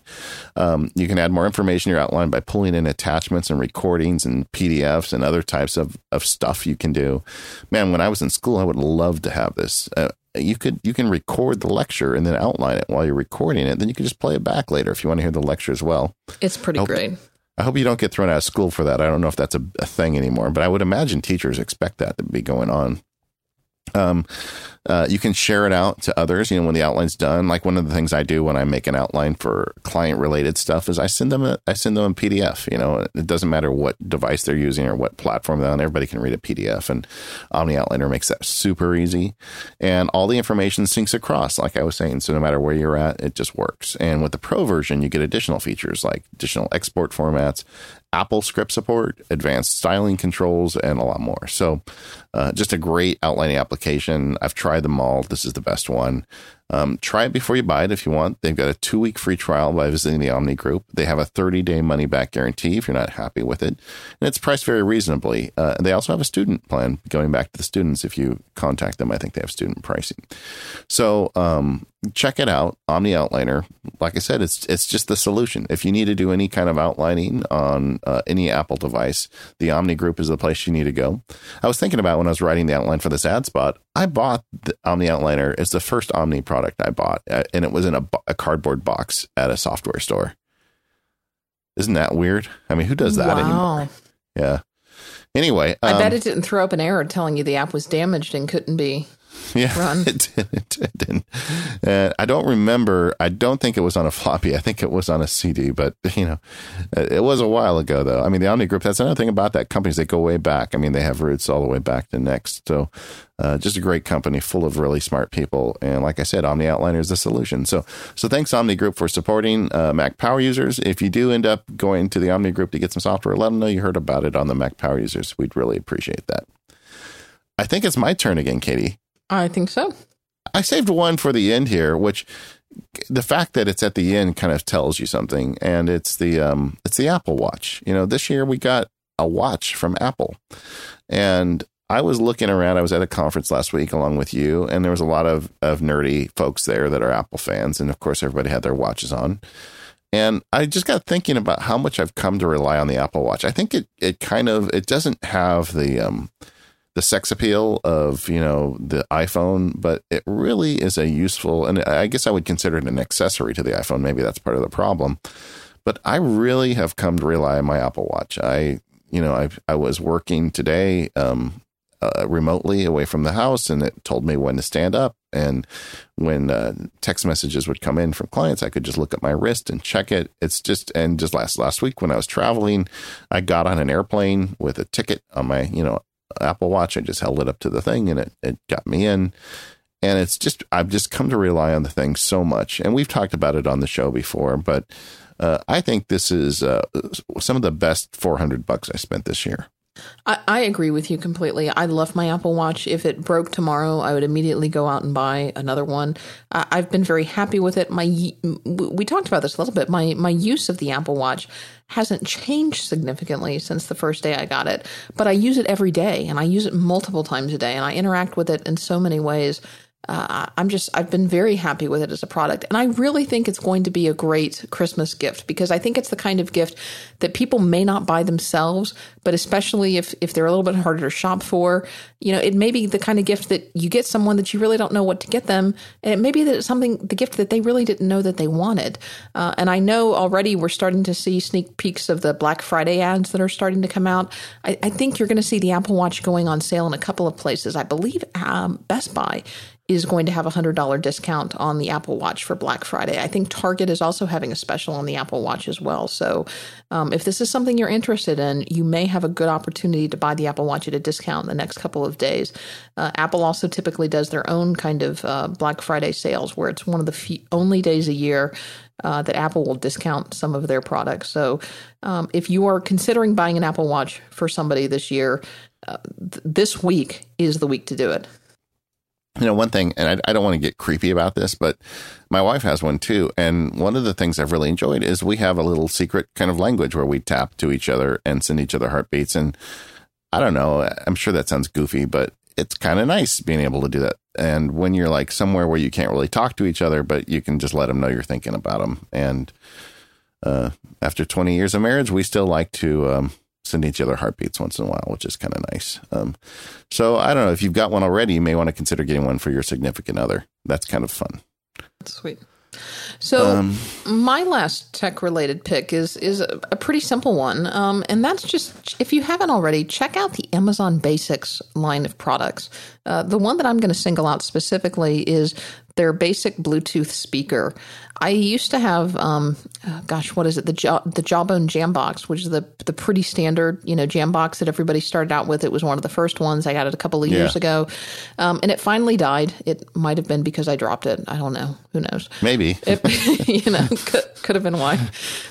um, you can add more information in your outline by pulling in attachments and recordings and PDFs and other types of, of stuff you can do man when I was in school I would love to have this uh, you could you can record the lecture and then outline it while you're recording it. Then you can just play it back later if you want to hear the lecture as well. It's pretty great. I hope you don't get thrown out of school for that. I don't know if that's a, a thing anymore, but I would imagine teachers expect that to be going on. Um, uh, you can share it out to others. You know, when the outline's done, like one of the things I do when I make an outline for client related stuff is I send them a, I send them a PDF. You know, it doesn't matter what device they're using or what platform they're on. Everybody can read a PDF, and Omni Outliner makes that super easy. And all the information syncs across, like I was saying. So no matter where you're at, it just works. And with the Pro version, you get additional features like additional export formats, Apple script support, advanced styling controls, and a lot more. So, uh, just a great outlining application. I've tried them all. This is the best one. Um, try it before you buy it if you want. They've got a two week free trial by visiting the Omni Group. They have a 30 day money back guarantee if you're not happy with it. And it's priced very reasonably. Uh, they also have a student plan going back to the students. If you contact them, I think they have student pricing. So, um, check it out omni outliner like i said it's it's just the solution if you need to do any kind of outlining on uh, any apple device the omni group is the place you need to go i was thinking about when i was writing the outline for this ad spot i bought the omni outliner it's the first omni product i bought uh, and it was in a, a cardboard box at a software store Isn't that weird? I mean, who does that wow. anymore? Yeah. Anyway, I bet um, it didn't throw up an error telling you the app was damaged and couldn't be. yeah, run. it didn't. It didn't. And I don't remember. I don't think it was on a floppy. I think it was on a CD. But you know, it was a while ago, though. I mean, the Omni Group. That's another thing about that company is they go way back. I mean, they have roots all the way back to Next. So, uh, just a great company full of really smart people. And like I said, Omni Outliner is the solution. So, so thanks Omni Group for supporting uh, Mac Power users. If you do end up going to the Omni Group to get some software, let them know you heard about it on the Mac Power users. We'd really appreciate that. I think it's my turn again, Katie. I think so. I saved one for the end here, which the fact that it's at the end kind of tells you something, and it's the um, it's the Apple Watch. You know, this year we got a watch from Apple, and I was looking around. I was at a conference last week along with you, and there was a lot of of nerdy folks there that are Apple fans, and of course everybody had their watches on. And I just got thinking about how much I've come to rely on the Apple Watch. I think it it kind of it doesn't have the um, the sex appeal of you know the iPhone, but it really is a useful, and I guess I would consider it an accessory to the iPhone. Maybe that's part of the problem. But I really have come to rely on my Apple Watch. I you know I I was working today um, uh, remotely away from the house, and it told me when to stand up. And when uh, text messages would come in from clients, I could just look at my wrist and check it. It's just and just last last week when I was traveling, I got on an airplane with a ticket on my you know Apple Watch. I just held it up to the thing and it, it got me in. And it's just, I've just come to rely on the thing so much. And we've talked about it on the show before, but uh, I think this is uh, some of the best 400 bucks I spent this year. I, I agree with you completely. I love my Apple Watch. If it broke tomorrow, I would immediately go out and buy another one. Uh, I've been very happy with it. My we talked about this a little bit. My my use of the Apple Watch hasn't changed significantly since the first day I got it, but I use it every day and I use it multiple times a day and I interact with it in so many ways uh, I'm just, I've been very happy with it as a product. And I really think it's going to be a great Christmas gift because I think it's the kind of gift that people may not buy themselves, but especially if, if they're a little bit harder to shop for, you know, it may be the kind of gift that you get someone that you really don't know what to get them. And it may be that it's something, the gift that they really didn't know that they wanted. Uh, and I know already we're starting to see sneak peeks of the Black Friday ads that are starting to come out. I, I think you're going to see the Apple Watch going on sale in a couple of places. I believe um, Best Buy is going to have a $100 discount on the Apple Watch for Black Friday. I think Target is also having a special on the Apple Watch as well. So, um, if this is something you're interested in, you may have a good opportunity to buy the Apple Watch at a discount in the next couple of days. Uh, Apple also typically does their own kind of uh, Black Friday sales where it's one of the few, only days a year uh, that Apple will discount some of their products. So, um, if you are considering buying an Apple Watch for somebody this year, uh, th- this week is the week to do it you know, one thing, and I, I, don't want to get creepy about this, but my wife has one too. And one of the things I've really enjoyed is we have a little secret kind of language where we tap to each other and send each other heartbeats. And I don't know, I'm sure that sounds goofy, but it's kind of nice being able to do that. And when you're like somewhere where you can't really talk to each other, but you can just let them know you're thinking about them. And uh, after 20 years of marriage, we still like to um, send each other heartbeats once in a while, which is kind of nice. Um, so I don't know if you've got one already, you may want to consider getting one for your significant other. That's kind of fun. Sweet. So um, my last tech related pick is is a, a pretty simple one, um, and that's just if you haven't already, check out the Amazon Basics line of products. Uh, the one that I'm going to single out specifically is their basic Bluetooth speaker. I used to have, um, oh gosh, what is it? The jaw, the Jawbone Jambox, which is the the pretty standard, you know, Jambox that everybody started out with. It was one of the first ones. I got it a couple of years yeah. ago, um, and it finally died. It might have been because I dropped it. I don't know. Who knows? Maybe. It, you know, could, could have been why,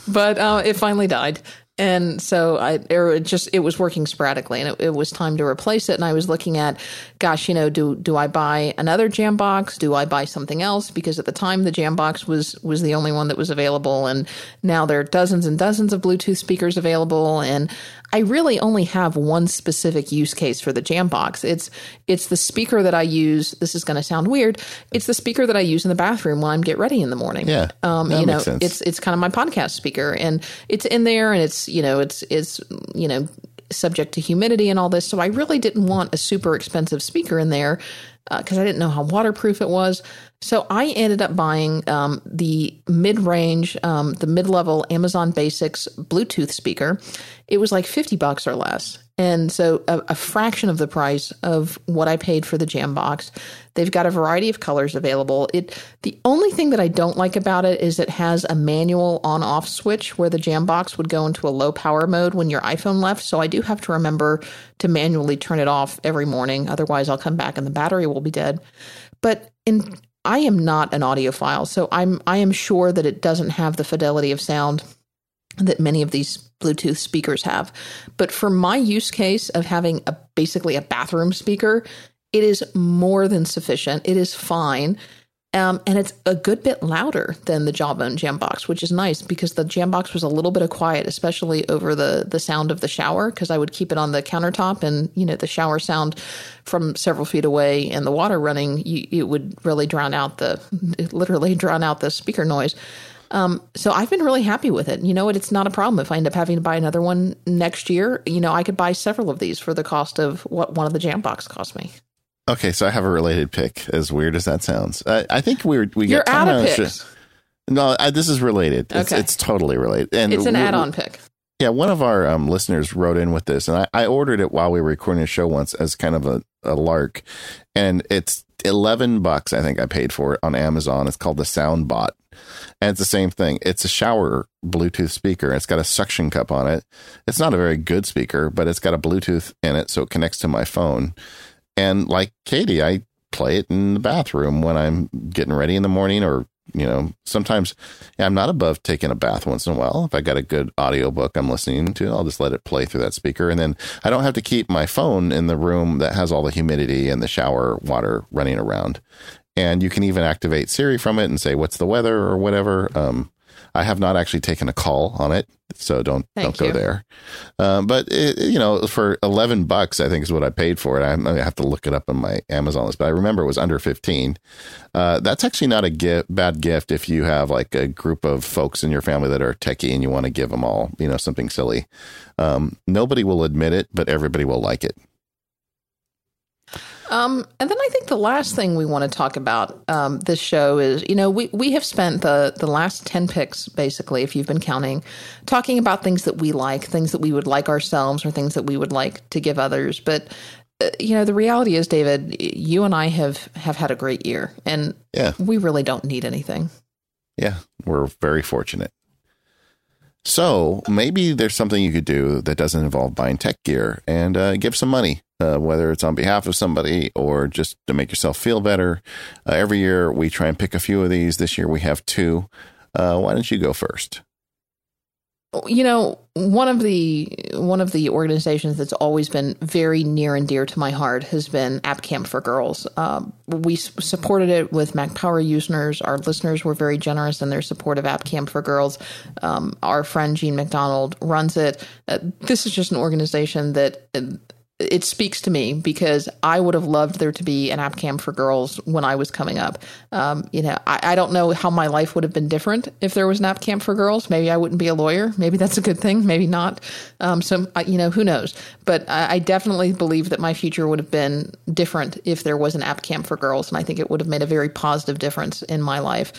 but uh, it finally died. And so I, er, it just, it was working sporadically and it, it, was time to replace it. And I was looking at, gosh, you know, do, do I buy another Jambox? Do I buy something else? Because at the time the Jambox was, was the only one that was available. And now there are dozens and dozens of Bluetooth speakers available. And I really only have one specific use case for the Jambox. It's it's the speaker that I use. This is going to sound weird. It's the speaker that I use in the bathroom while I'm get ready in the morning. Yeah, um, you know, it's it's kind of my podcast speaker, and it's in there, and it's you know, it's it's you know subject to humidity and all this. So I really didn't want a super expensive speaker in there because uh, I didn't know how waterproof it was. So I ended up buying um, the mid range, um, the mid level Amazon Basics Bluetooth speaker. It was like 50 bucks or less. And so a, a, fraction of the price of what I paid for the Jambox. They've got a variety of colors available. It the only thing that I don't like about it is it has a manual on off switch where the Jambox would go into a low power mode when your iPhone left. So I do have to remember to manually turn it off every morning. Otherwise I'll come back and the battery will be dead. But in I am not an audiophile, so I'm I am sure that it doesn't have the fidelity of sound that many of these Bluetooth speakers have. But for my use case of having a basically a bathroom speaker, it is more than sufficient. It is fine. Um, and it's a good bit louder than the Jawbone Jambox, which is nice because the Jambox was a little bit of quiet, especially over the the sound of the shower. Because I would keep it on the countertop, and you know the shower sound from several feet away and the water running, you, it would really drown out the literally drown out the speaker noise. Um, so I've been really happy with it. You know what? It's not a problem if I end up having to buy another one next year. You know, I could buy several of these for the cost of what one of the Jambox cost me. Okay, so I have a related pick. As weird as that sounds, I, I think we're we You're out of picks. No, I, this is related. It's, okay. it's totally related, and it's an add-on pick. Yeah, one of our um, listeners wrote in with this, and I, I, ordered it while we were recording a show once as kind of a, a lark, and it's eleven bucks. I think I paid for it on Amazon. It's called the SoundBot, and it's the same thing. It's a shower Bluetooth speaker. It's got a suction cup on it. It's not a very good speaker, but it's got a Bluetooth in it, so it connects to my phone and like Katie, I play it in the bathroom when I'm getting ready in the morning or you know sometimes i'm not above taking a bath once in a while. If i got a good audiobook i'm listening to i'll just let it play through that speaker. And then i don't have to keep my phone in the room that has all the humidity and the shower water running around. And you can even activate siri from it and say what's the weather? or whatever. Um, I have not actually taken a call on it, so don't Thank don't you. go there. Um, but it, you know, for eleven bucks, I think is what I paid for it. I, I have to look it up on my Amazon list, but I remember it was under fifteen. Uh, that's actually not a gift, bad gift if you have like a group of folks in your family that are techie and you want to give them all, you know, something silly. Um, nobody will admit it, but everybody will like it. Um, and then I think the last thing we want to talk about um, this show is, you know, we, we have spent the, the last 10 picks, basically, if you've been counting, talking about things that we like, things that we would like ourselves, or things that we would like to give others. But, uh, you know, the reality is, David, you and I have, have had a great year, and yeah. we really don't need anything. Yeah, we're very fortunate. So maybe there's something you could do that doesn't involve buying tech gear and uh, give some money uh, whether it's on behalf of somebody or just to make yourself feel better. Uh, every year we try and pick a few of these. This year we have two. Uh, why don't you go first? You know, one of the one of the organizations that's always been very near and dear to my heart has been App Camp for Girls. Um, we supported it with Mac Power users. Our listeners were very generous in their support of App Camp for Girls. Um, our friend Jean MacDonald runs it. Uh, this is just an organization that it speaks to me because I would have loved there to be an app camp for girls when I was coming up. Um, you know, I, I, don't know how my life would have been different if there was an app camp for girls. Maybe I wouldn't be a lawyer. Maybe that's a good thing. Maybe not. Um, so, you know, who knows? But I, I, definitely believe that my future would have been different if there was an app camp for girls. And I think it would have made a very positive difference in my life.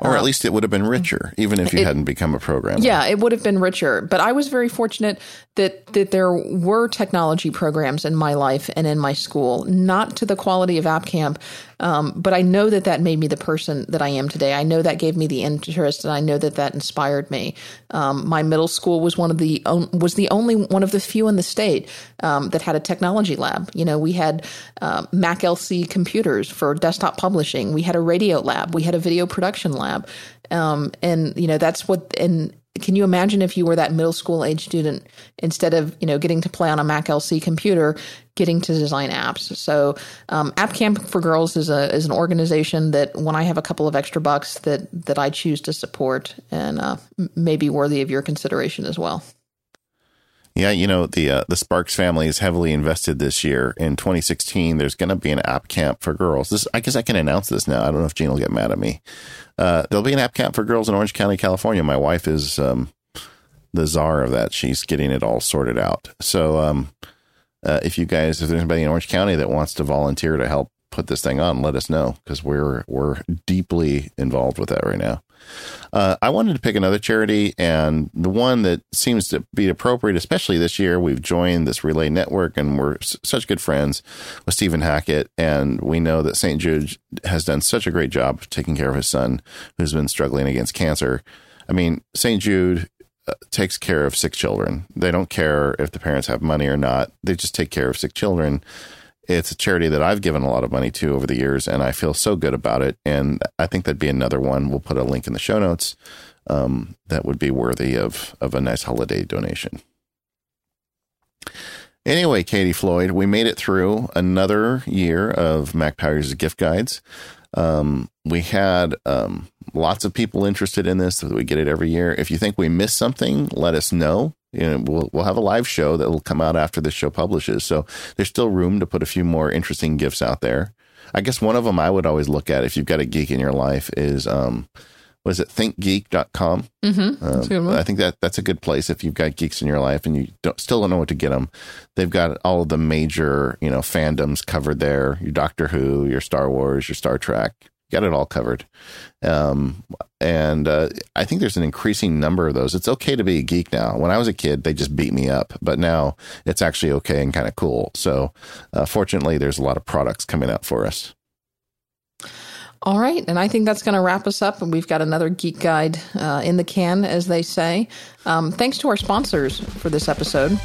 Or at uh, least it would have been richer, even if you it, hadn't become a programmer. Yeah, it would have been richer. But I was very fortunate that that there were technology programs in my life and in my school, not to the quality of App Camp, um, but I know that that made me the person that I am today. I know that gave me the interest, and I know that that inspired me. Um, my middle school was one of the was the only one of the few in the state um, that had a technology lab. You know, we had uh, Mac LC computers for desktop publishing. We had a radio lab. We had a video production lab. Um, and you know that's what and can you imagine if you were that middle school age student instead of you know getting to play on a Mac LC computer, getting to design apps? So, um, App Camp for Girls is a is an organization that when I have a couple of extra bucks that that I choose to support and uh, may be worthy of your consideration as well. Yeah, you know the uh, the Sparks family is heavily invested this year. In 2016, there's going to be an app camp for girls. This, I guess, I can announce this now. I don't know if Jean will get mad at me. Uh, there'll be an app camp for girls in Orange County, California. My wife is um, the czar of that. She's getting it all sorted out. So, um, uh, if you guys, if there's anybody in Orange County that wants to volunteer to help put this thing on, let us know because we're we're deeply involved with that right now. Uh, I wanted to pick another charity, and the one that seems to be appropriate, especially this year, we've joined this relay network, and we're s- such good friends with Stephen Hackett, and we know that St. Jude has done such a great job of taking care of his son who's been struggling against cancer. I mean, St. Jude uh, takes care of sick children. They don't care if the parents have money or not. They just take care of sick children. It's a charity that I've given a lot of money to over the years, and I feel so good about it. And I think that'd be another one. We'll put a link in the show notes. Um, that would be worthy of of a nice holiday donation. Anyway, Katie Floyd, we made it through another year of Mac Powers' gift guides. Um, we had um, lots of people interested in this. So we get it every year. If you think we missed something, let us know. You know, we'll we'll have a live show that will come out after this show publishes. So there's still room to put a few more interesting gifts out there. I guess one of them I would always look at if you've got a geek in your life is um, what is it thinkgeek.com Mm-hmm. That's a good um. I think that that's a good place if you've got geeks in your life and you don't, still don't know what to get them. They've got all of the major, you know, fandoms covered there. Your Doctor Who, your Star Wars, your Star Trek, got it all covered. Um, and uh, I think there's an increasing number of those. It's okay to be a geek now. When I was a kid, they just beat me up, but now it's actually okay and kind of cool. So, uh, fortunately, there's a lot of products coming out for us. All right, and I think that's going to wrap us up. And we've got another geek guide uh, in the can, as they say. Um, thanks to our sponsors for this episode.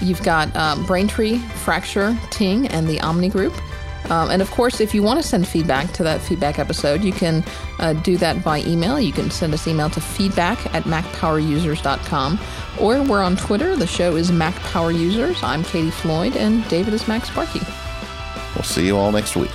You've got um, Braintree, Fracture, Ting, and the Omni Group. Um, and of course, if you want to send feedback to that feedback episode, you can uh, do that by email. You can send us email to feedback at macpowerusers.com. Or we're on Twitter. The show is Mac Power Users. I'm Katie Floyd, and David is MacSparky. We'll see you all next week.